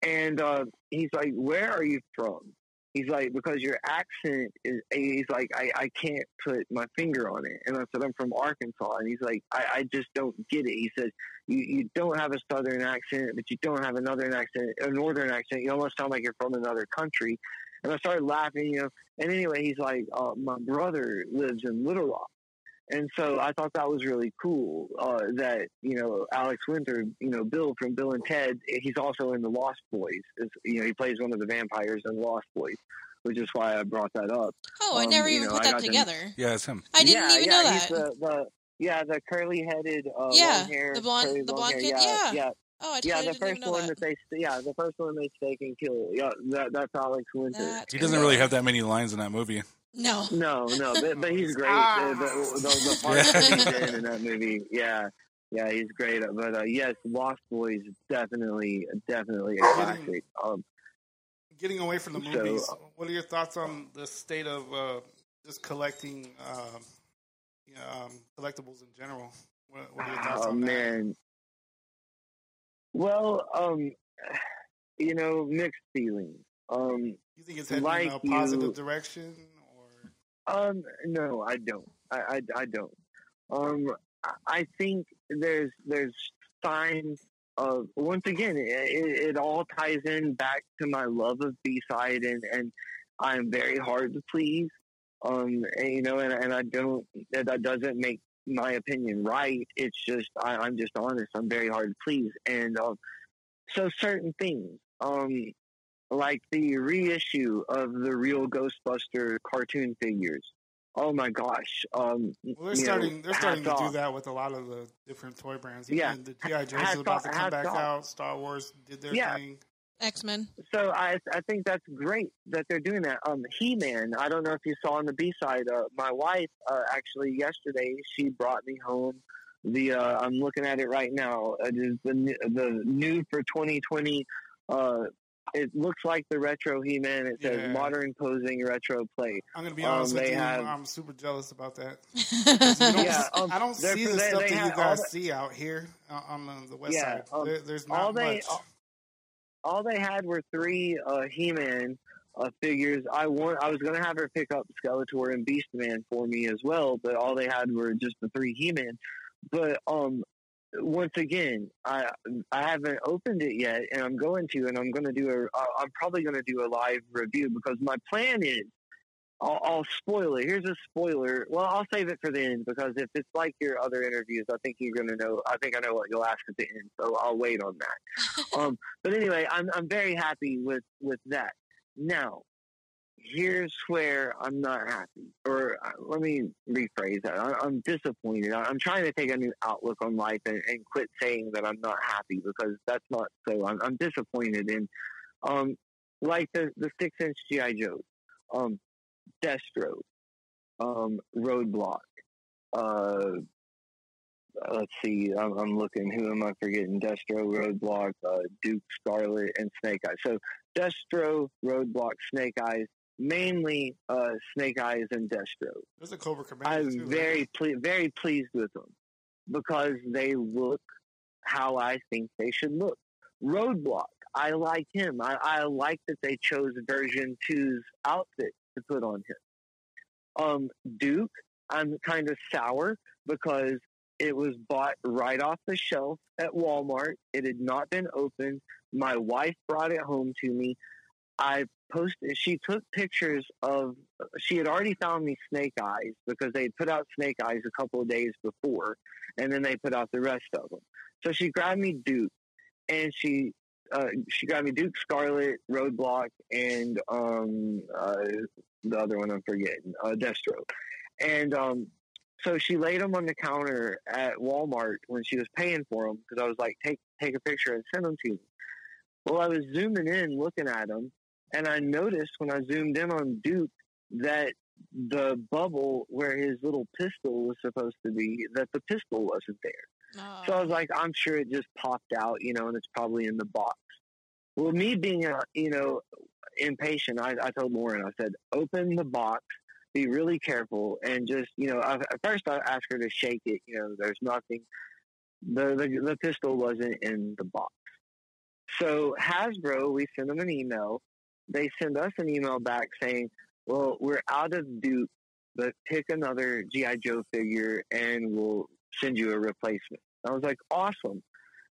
And uh, he's like, "Where are you from?" He's like, "Because your accent is." He's like, "I, I can't put my finger on it." And I said, "I'm from Arkansas." And he's like, "I, I just don't get it." He says, "You you don't have a southern accent, but you don't have a northern accent, a northern accent. You almost sound like you're from another country." And I started laughing, you know. And anyway, he's like, uh, "My brother lives in Little Rock." And so I thought that was really cool uh, that you know Alex Winter, you know Bill from Bill and Ted. He's also in the Lost Boys. Is, you know he plays one of the vampires in Lost Boys, which is why I brought that up. Oh, I Um, never even know, put that got them- together. yeah, it's him. I didn't yeah, even yeah, know that. The, the yeah the curly headed uh, Yeah, long hair, the blonde- the blonde hair. kid, yeah. yeah, oh, I yeah. totally The didn't first even know one that. that. they yeah the first one they stake and kill. Yeah, that, that's Alex Winter. That's He doesn't really have that many lines in that movie. No. No, no, but, but he's great. Ah. The, the, the, the part Yeah. that he's in in that movie, yeah, yeah, he's great. But uh, yes, Lost Boys definitely, definitely a classic. Um, Getting away from the So, movies, uh, what are your thoughts on the state of uh, just collecting um, um, collectibles in general? What, what are your thoughts oh on that? man. Well, um, you know, mixed feelings. Um, You think it's heading like in a positive you- direction, or Um, no, I don't. I, I, I don't. Um, I- think there's there's signs of once again it, it, all ties in back to my love of B side and and I'm very hard to please. Um, and, you know, and, and I don't that that doesn't make my opinion right. It's just I, I'm just honest. I'm very hard to please, and um, so certain things, um, like the reissue of the real Ghostbuster cartoon figures. Oh my gosh! Um, Well, they're you know, starting. they're starting to hats do that with a lot of the different toy brands. Yeah. The GI Joe's is about off- to come back off. out. Star Wars did their Yeah. thing. X Men. So I I think that's great that they're doing that. Um, He Man. I don't know if you saw on the B side. Uh, my wife uh, actually yesterday she brought me home the. Uh, I'm looking at it right now. It is the the new for 2020. It looks like the retro He Man. It says Yeah. modern posing retro play. I'm gonna be Um, honest with you. have- I'm super jealous about that. Yeah, um, I don't see the they- stuff they that you guys the- see out here uh, on the, the west Yeah, side. um, there, there's all not they- much. all- all they had were three uh, He-Man uh, figures. I want. I was going to have her pick up Skeletor and Beastman for me as well, but all they had were just the three He-Man. But um, once again, I I haven't opened it yet, and I'm going to, and I'm going to do a. I'm probably going to do a live review because my plan is. I'll, I'll spoil it. Here's a spoiler. Well, I'll save it for the end because if it's like your other interviews, I think you're going to know. I think I know what you'll ask at the end, so I'll wait on that. um, but anyway, I'm I'm very happy with with that. Now, here's where I'm not happy, or uh, let me rephrase that. I, I'm disappointed. I, I'm trying to take a new outlook on life and, and quit saying that I'm not happy because that's not so. I'm, I'm disappointed in, um, like the the six inch GI Joe, um, Destro, um, Roadblock. Uh, let's see. I'm, I'm looking. Who am I forgetting? Destro, Roadblock, uh, Duke, Scarlett, and Snake Eyes. So Destro, Roadblock, Snake Eyes, mainly uh, Snake Eyes and Destro. There's a Cobra Commander I'm too. right? very ple- very pleased with them because they look how I think they should look. Roadblock, I like him. I, I like that they chose version 2's outfit to put on him. Um, Duke, I'm kind of sour because it was bought right off the shelf at Walmart. It had not been opened. My wife brought it home to me. I posted. She took pictures of. She had already found me Snake Eyes because they had put out Snake Eyes a couple of days before, and then they put out the rest of them. So she grabbed me Duke, and she uh, she grabbed me Duke Scarlett, Roadblock, and um, uh, the other one I'm forgetting, uh, Destro, and um, so she laid them on the counter at Walmart when she was paying for them because I was like, take take a picture and send them to me. Well, I was zooming in, looking at them, and I noticed when I zoomed in on Duke that the bubble where his little pistol was supposed to be, that the pistol wasn't there. So I was like, I'm sure it just popped out, you know, and it's probably in the box. Well, me being, uh, you know, impatient, I, I told Lauren, I said, open the box, be really careful, and just, you know, I, at first I asked her to shake it, you know, there's nothing. The, the, the pistol wasn't in the box. So Hasbro, we sent them an email. They send us an email back saying, well, we're out of Duke, but pick another G.I. Joe figure and we'll send you a replacement. I was like, awesome.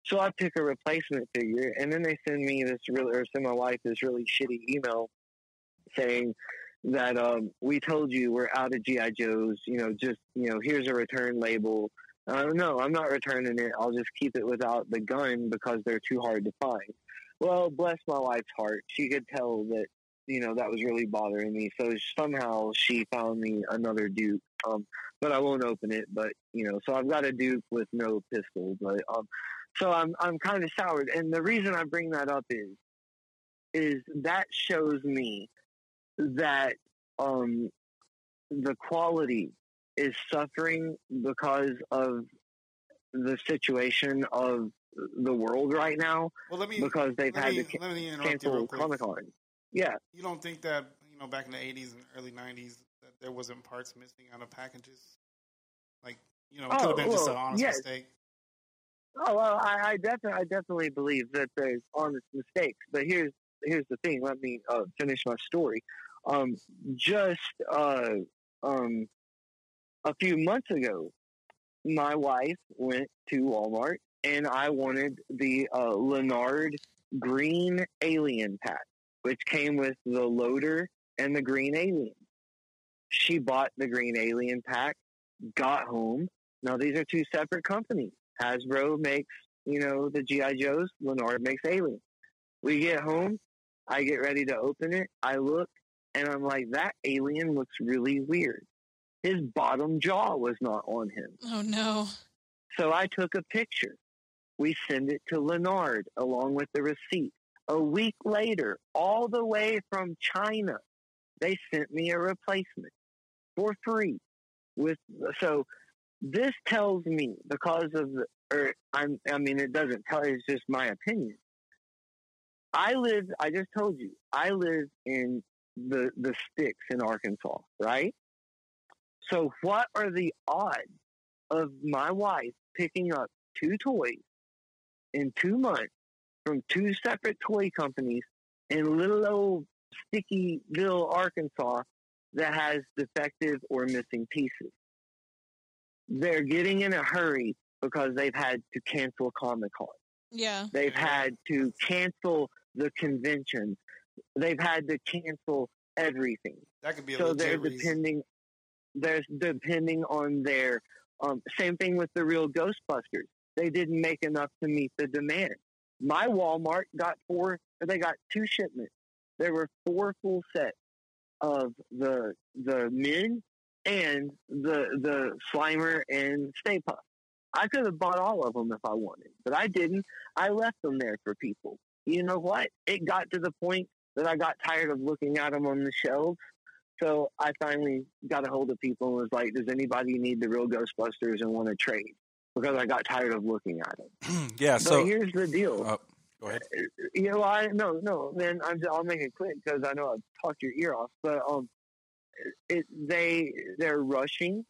So I pick a replacement figure, and then they send me this really, or send my wife this really shitty email saying that um, we told you we're out of GI Joes. You know, just you know, here's a return label. Uh, no, I'm not returning it. I'll just keep it without the gun because they're too hard to find. Well, bless my wife's heart. She could tell that you know that was really bothering me. So somehow she found me another Duke. Um, but I won't open it. But you know, so I've got a Duke with no pistol. But um, so I'm I'm kind of soured, and the reason I bring that up is is that shows me that um the quality is suffering because of the situation of the world right now Well, let me because they've had me, to ca- let me cancel. Comic Con. Yeah, You don't think that you know back in the '80s and early '90s that there wasn't parts missing out of packages? Like you know, it could Oh, have been just an well, honest yes. mistake. Oh well, I, I definitely, I definitely believe that there's honest mistakes. But here's here's the thing. Let me uh, finish my story. Um, just uh, um, a few months ago, my wife went to Walmart and I wanted the uh, Lanard Green Alien pack, which came with the loader and the Green Alien. She bought the Green Alien pack, got home. Now these are two separate companies. Hasbro makes, you know, the GI Joes. Lanard makes Alien. We get home. I get ready to open it. I look and I'm like, that alien looks really weird. His bottom jaw was not on him. Oh no. So I took a picture. We send it to Lanard along with the receipt. A week later, all the way from China, they sent me a replacement for free. With so, this tells me because of the, or I'm, I mean, it doesn't tell. It's just my opinion. I live. I just told you. I live in the the sticks in Arkansas, right? So, what are the odds of my wife picking up two toys in two months from two separate toy companies in little old Stickyville, Arkansas, that has defective or missing pieces? They're getting in a hurry because they've had to cancel Comic Con. Yeah. They've had to cancel the conventions. They've had to cancel everything. That could be a So legit they're reason. depending. They're depending on their. Um, same thing with the real Ghostbusters. They didn't make enough to meet the demand. My Walmart got four. They got two shipments. There were four full sets of the the men and the the Slimer and Stay Puft. I could have bought all of them if I wanted, but I didn't. I left them there for people. You know what? It got to the point that I got tired of looking at them on the shelves. So I finally got a hold of people and was like, "Does anybody need the real Ghostbusters and want to trade?" Because I got tired of looking at them. yeah. But So here's the deal. uh, go ahead. you know, I no, no, man. I'm, I'll make it quick because I know I've talked your ear off. But um, it they they're rushing,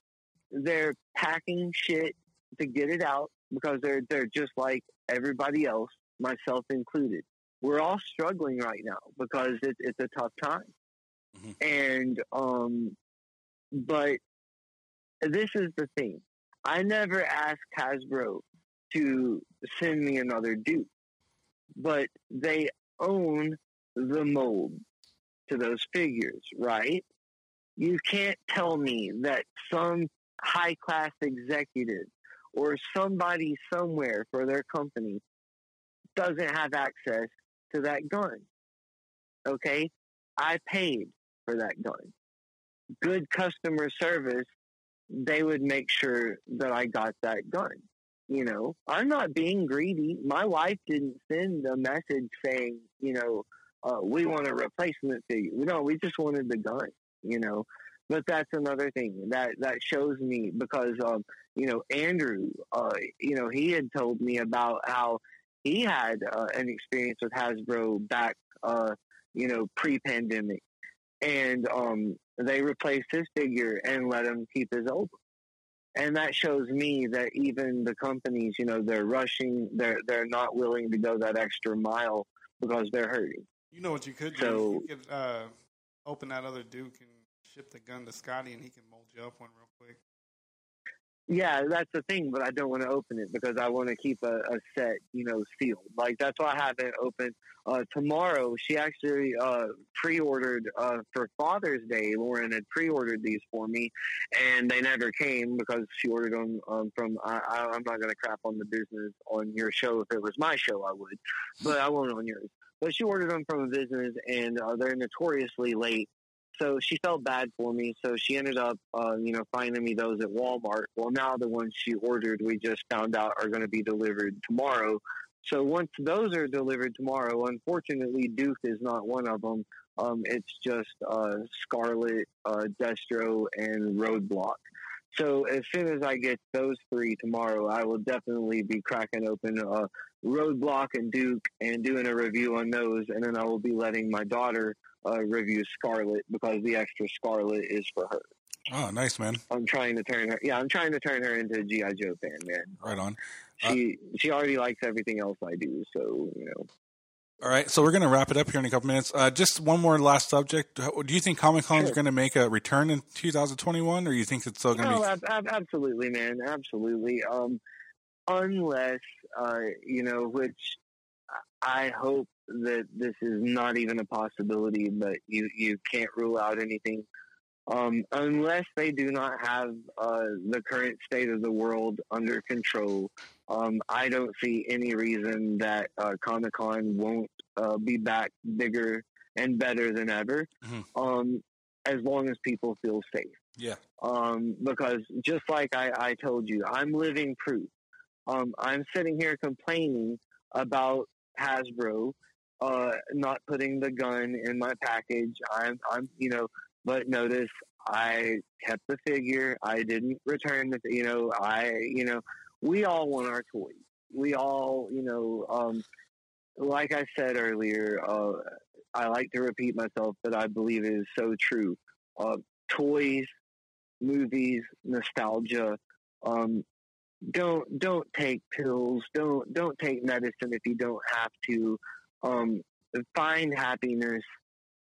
they're packing shit to get it out because they're they're just like everybody else, myself included. We're all struggling right now because it's it's a tough time, Mhm. and um, but this is the thing. I never asked Hasbro to send me another Duke but they own the mold to those figures, right? You can't tell me that some high class executive or somebody somewhere for their company doesn't have access to that gun. Okay? I paid for that gun. Good customer service, they would make sure that I got that gun. You know, I'm not being greedy. My wife didn't send a message saying, you know, uh, we want a replacement figure. No, we just wanted the gun. You know, but that's another thing that that shows me because um, you know Andrew, uh, you know, he had told me about how he had uh, an experience with Hasbro back, uh, you know, pre-pandemic, and um, they replaced his figure and let him keep his old one and that shows me that even the companies, you know, they're rushing, they're they're not willing to go that extra mile because they're hurting. You know what you could do? So- you could uh, open that other Duke and ship the gun to Scotty, and he can mold you up one real quick. Yeah, that's the thing, but I don't want to open it because I want to keep a, a set, you know, sealed. Like that's why I haven't opened. Uh, tomorrow, she actually uh, pre-ordered uh, for Father's Day. Lauren had pre-ordered these for me, and they never came because she ordered them um, from. I, I, I'm not going to crap on the business on your show. If it was my show, I would, but I won't on yours. But she ordered them from a business, and uh, they're notoriously late. So she felt bad for me. So she ended up, uh, you know, finding me those at Walmart. Well, now the ones she ordered, we just found out are going to be delivered tomorrow. So once those are delivered tomorrow, unfortunately, Duke is not one of them. Um, it's just uh, Scarlett, uh, Destro, and Roadblock. So as soon as I get those three tomorrow, I will definitely be cracking open uh, Roadblock and Duke and doing a review on those, and then I will be letting my daughter uh, review Scarlett because the extra Scarlett is for her. Oh, nice man. I'm trying to turn her. Yeah, I'm trying to turn her into a GI Joe fan, man. Right on. Uh, She she already likes everything else I do, so you know. All right, so we're going to wrap it up here in a couple minutes. Uh, just one more last subject. Do you think Comic Con is Sure. going to make a return in 2021, or you think it's still going to No, be? ab- ab- absolutely, man, absolutely. Um, unless uh, you know, which I hope that this is not even a possibility, but you you can't rule out anything. Um, unless they do not have uh, the current state of the world under control, um, I don't see any reason that uh, Comic Con won't uh, be back bigger and better than ever. Mhm. Um, as long as people feel safe Yeah. um, because just like I, I told you, I'm living proof. Um, I'm sitting here complaining about Hasbro uh, not putting the gun in my package. I'm, I'm, you know, but notice I kept the figure. I didn't return the, you know, I, you know, we all want our toys. We all, you know, um, like I said earlier, uh, I like to repeat myself, but I believe it is so true. Uh, toys, movies, nostalgia. Um, don't don't take pills. Don't don't take medicine if you don't have to. Um, find happiness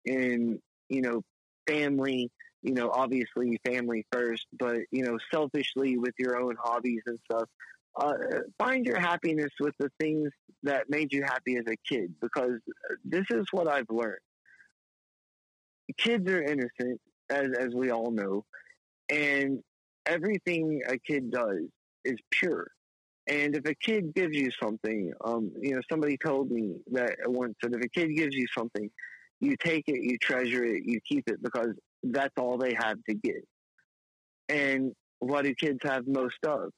in you know family. You know, obviously family first, but you know, selfishly with your own hobbies and stuff. Uh, find your happiness with the things that made you happy as a kid, because this is what I've learned. Kids are innocent, as as we all know, and everything a kid does is pure. And if a kid gives you something, um, you know, somebody told me that once that if a kid gives you something, you take it, you treasure it, you keep it because that's all they have to give. And what do kids have most of?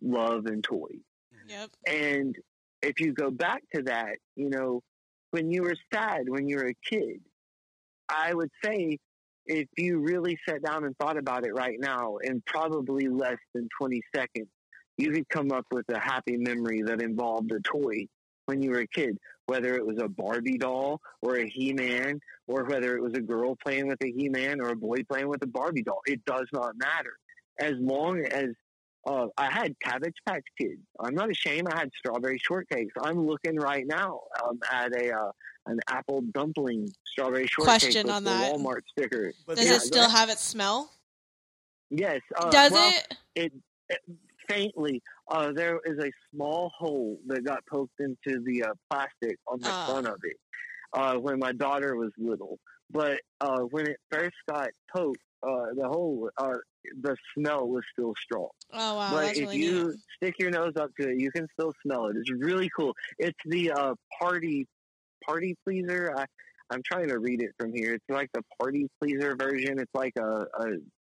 Love and toys. Yep. And if you go back to that, you know, when you were sad when you were a kid, I would say if you really sat down and thought about it right now in probably less than 20 seconds, you could come up with a happy memory that involved a toy when you were a kid, whether it was a Barbie doll or a He Man, or whether it was a girl playing with a He Man or a boy playing with a Barbie doll. It does not matter. As long as uh, I had Cabbage Patch Kids. I'm not ashamed. I had strawberry shortcakes. I'm looking right now um, at a uh, an apple dumpling strawberry shortcake Question with on the that. Walmart sticker. But Does Yeah, it still have its smell? Yes. Uh, Does well, it? it faintly. Uh, there is a small hole that got poked into the uh, plastic on the Ah. front of it uh, when my daughter was little. But uh, when it first got poked, uh, the hole, uh, the smell was still strong. Oh wow, but if really you neat. stick your nose up to it, you can still smell it. It's really cool. It's the uh, party party pleaser. I, I'm trying to read it from here. It's like the party pleaser version. It's like a, a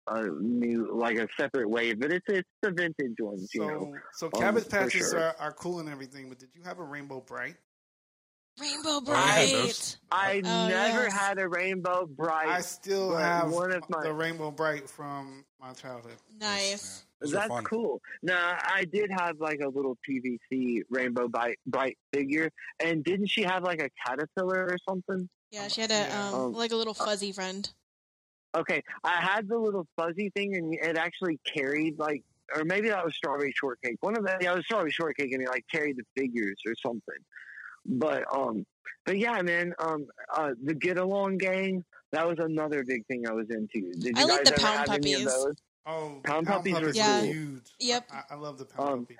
a new like a separate wave, but it's it's the vintage ones. You know, So, so Um, Cabbage Patches sure. are, are cool and everything, but did you have a Rainbow Brite? Rainbow Oh, I Bright. those. I Oh, never yes. had a rainbow brite. I still have one of my- the Rainbow Brite from my childhood. nice. Yeah. That's fun. cool. Now I did have like a little PVC rainbow brite, bright figure, and didn't she have like a caterpillar or something? Yeah, she had a Yeah. um, Um, like a little fuzzy friend. Okay, I had the little fuzzy thing, and it actually carried like, or maybe that was strawberry shortcake. One of the yeah, it was strawberry shortcake, and it like carried the figures or something. But um, but yeah, man, um, uh, the get along gang. That was another big thing I was into. Did you I like guys the ever Pound have any of Puppies. those? Oh, Pound Puppies were Yeah. are huge. Yep. I, I love the Pound Um, Puppies.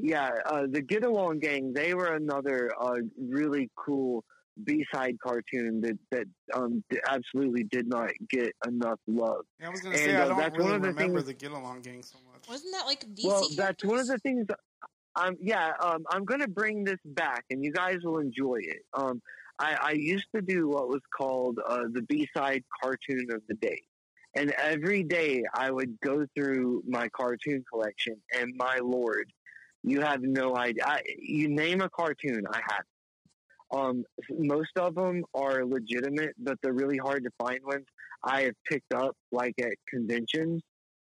Yeah, uh, the Get Along Gang. They were another uh, really cool B side cartoon that that um, d- absolutely did not get enough love. Yeah, I was gonna and, say I uh, don't that's really one of the remember things- the Get Along Gang so much. Wasn't that like DC? well, that's one of the things. Um, yeah, um, I'm going to bring this back, and you guys will enjoy it. Um, I, I used to do what was called uh, the B side cartoon of the day. And every day I would go through my cartoon collection, and my lord, you have no idea. I, you name a cartoon, I have. Um, most of them are legitimate, but the really hard to find ones I have picked up like at conventions,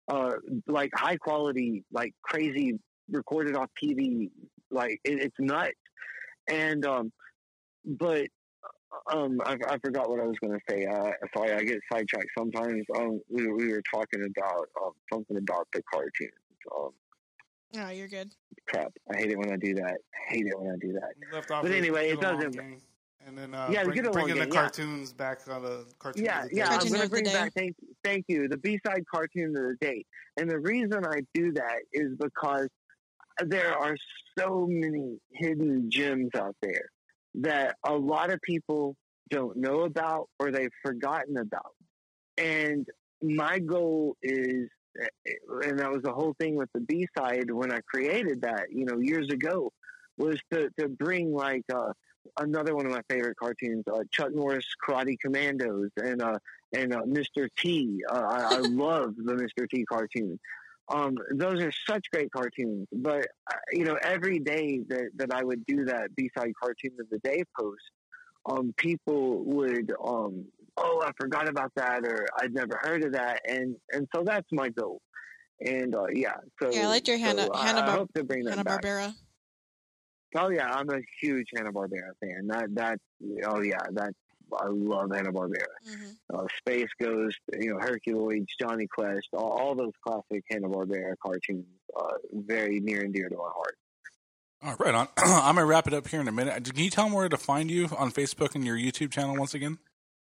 uh, like high quality, like crazy recorded off TV. Like it, it's nuts. And um, but um, I, I forgot what I was going to say. Uh, sorry, I get sidetracked sometimes. Um, we were- we were talking about um, something about the cartoons. Um, Oh, you're good. crap, I hate it when I do that. I hate it when I do that. We left off But anyway, it doesn't- Gang. and then uh, Yeah, the bring, Get Along bringing the Gang, yeah. cartoons back on the cartoon. Yeah, of the yeah, day. I'm gonna bring back. Thank, thank you. The B side cartoon of the day, and the reason I do that is because there are so many hidden gems out there that a lot of people don't know about or they've forgotten about. And my goal is, and that was the whole thing with the B side when I created that, you know, years ago, was to, to bring like uh, another one of my favorite cartoons, uh, Chuck Norris Karate Commandos and uh, and uh, Mr. T. Uh, I, I love the Mr. T cartoon. Um, those are such great cartoons, but uh, you know, every day that, that I would do that B side cartoon of the day post, um, people would, um, oh, I forgot about that, or I'd never heard of that, and and so that's my goal. And uh, yeah, so Yeah, I liked your so Hanna- I, Hanna I Bar- hope to bring that Hanna back. Barbera. Oh yeah, I'm a huge Hanna Barbera fan. That that oh yeah, that I love Hanna Barbera. hmm Uh, Space Ghost, you know, Herculoids, Jonny Quest, all, all those classic Hanna Barbera cartoons, uh, very near and dear to my heart. All right, on. I'm gonna wrap it up here in a minute. Can you tell them where to find you on Facebook and your YouTube channel once again?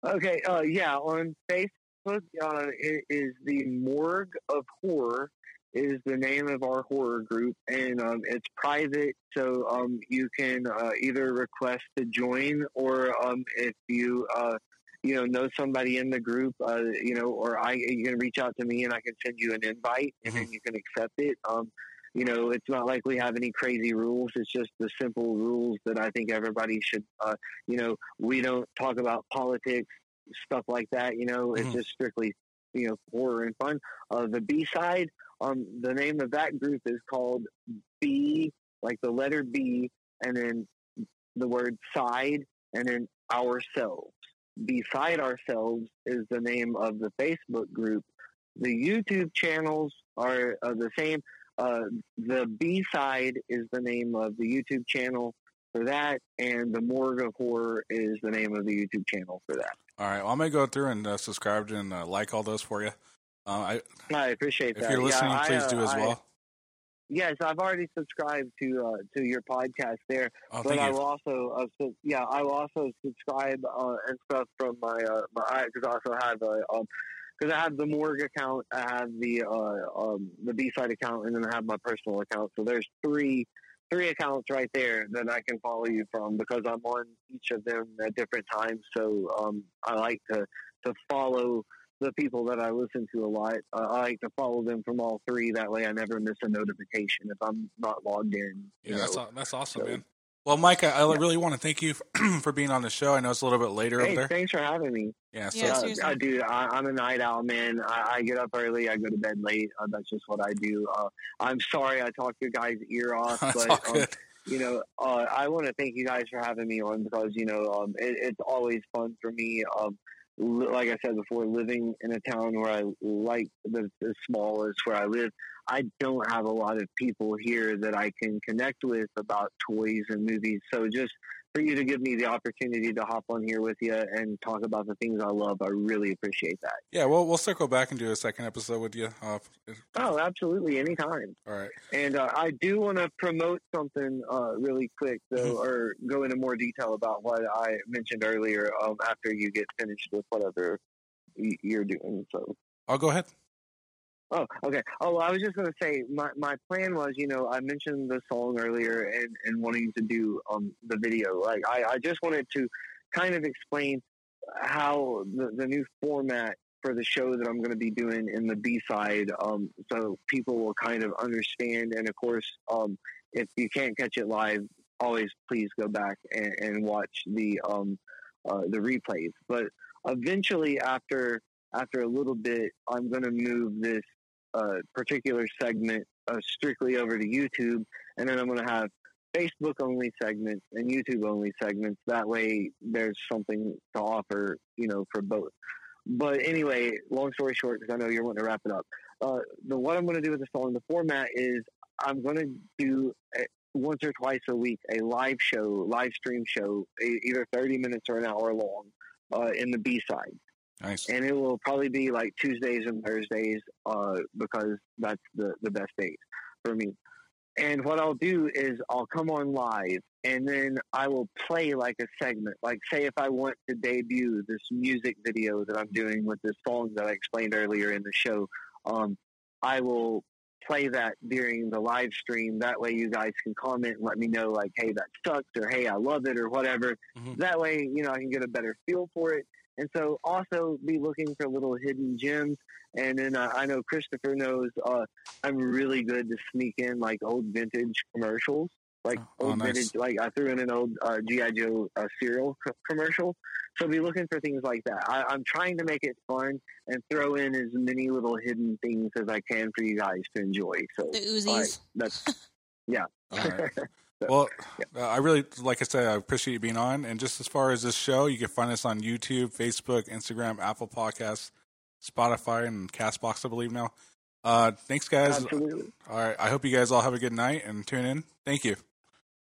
Okay, uh, yeah, on Facebook, uh, it is the Morgue of Horror is the name of our horror group, and um, it's private, so um, you can uh, either request to join, or um, if you uh, you know know somebody in the group, uh, you know, or I you can reach out to me, and I can send you an invite, and then you can accept it. Um, you know, it's not like we have any crazy rules. It's just the simple rules that I think everybody should. Uh, you know, we don't talk about politics, stuff like that. You know, it's Mhm. just strictly you know horror and fun. Uh, the B side, um, the name of that group is called B, like the letter B, and then the word side, and then ourselves. Beside ourselves is the name of the Facebook group. The YouTube channels are uh, the same. Uh, the B side is the name of the YouTube channel for that, and the Morgue of Horror is the name of the YouTube channel for that. All right, well, I'm gonna go through and uh, subscribe and uh, like all those for you. Uh, I, I appreciate if that. If you're Yeah, listening, I, please uh, do as I- well. Yes, I've already subscribed to uh, to your podcast there, Oh, but I will also uh, sub- yeah I will also subscribe uh, and stuff from my uh, my because I also have a um because I have the morgue account, I have the uh um the B side account, and then I have my personal account. So there's three three accounts right there that I can follow you from because I'm on each of them at different times. So um I like to to follow the people that I listen to a lot. Uh, I like to follow them from all three. That way, I never miss a notification if I'm not logged in. Yeah, that's know. that's awesome, so- man. Well, Mike, I, I really want to thank you for, for being on the show. I know it's a little bit later Hey, up there. thanks for having me. Yeah, so Yeah, Uh, seriously. I do. I, I'm a night owl, man. I, I get up early. I go to bed late. Uh, that's just what I do. Uh, I'm sorry I talked your guys' ear off, that's but all um, you know, uh, I want to thank you guys for having me on because you know um, it, it's always fun for me. Um, li- like I said before, living in a town where I like the as small as where I live, I don't have a lot of people here that I can connect with about toys and movies. So just for you to give me the opportunity to hop on here with you and talk about the things I love, I really appreciate that. Yeah, well, we'll circle back and do a second episode with you. Uh, Oh, absolutely, anytime. all right. And uh, I do want to promote something uh, really quick, though, or go into more detail about what I mentioned earlier. Um, after you get finished with whatever y- you're doing, so. I'll go ahead. Oh, okay. Oh, well, I was just going to say my, my plan was, you know, I mentioned the song earlier and, and wanting to do um the video. Like, I, I just wanted to kind of explain how the, the new format for the show that I'm going to be doing in the B side, um, so people will kind of understand. And of course, um, if you can't catch it live, always please go back and, and watch the um, uh, the replays. But eventually, after after a little bit, I'm going to move this uh, particular segment uh, strictly over to YouTube, and then I'm going to have Facebook only segments and YouTube only segments. That way, there's something to offer, you know, for both. But anyway, long story short, because I know you're wanting to wrap it up. Uh, the what I'm going to do with the song, the format is I'm going to do a, once or twice a week a live show, live stream show, e- either 30 minutes or an hour long, uh, in the B side Nice. and it will probably be like Tuesdays and Thursdays uh, because that's the, the best days for me. and what I'll do is I'll come on live and then I will play like a segment. Like, say, if I want to debut this music video that I'm doing with this song that I explained earlier in the show, um, I will play that during the live stream. That way, you guys can comment and let me know, like, hey, that sucks, or hey, I love it, or whatever. Mhm. That way, you know, I can get a better feel for it. And so, also be looking for little hidden gems. And then uh, I know Christopher knows uh, I'm really good to sneak in like old vintage commercials, like Oh, old nice. vintage. Like I threw in an old uh, GI Joe uh, cereal co- commercial. So be looking for things like that. I, I'm trying to make it fun and throw in as many little hidden things as I can for you guys to enjoy. So The Uzis. all right, that's All right. Well, uh, I really, like I said, I appreciate you being on. And just as far as this show, you can find us on YouTube, Facebook, Instagram, Apple Podcasts, Spotify, and Castbox, I believe now. Uh, thanks, guys. absolutely. All right. I hope you guys all have a good night and tune in. Thank you.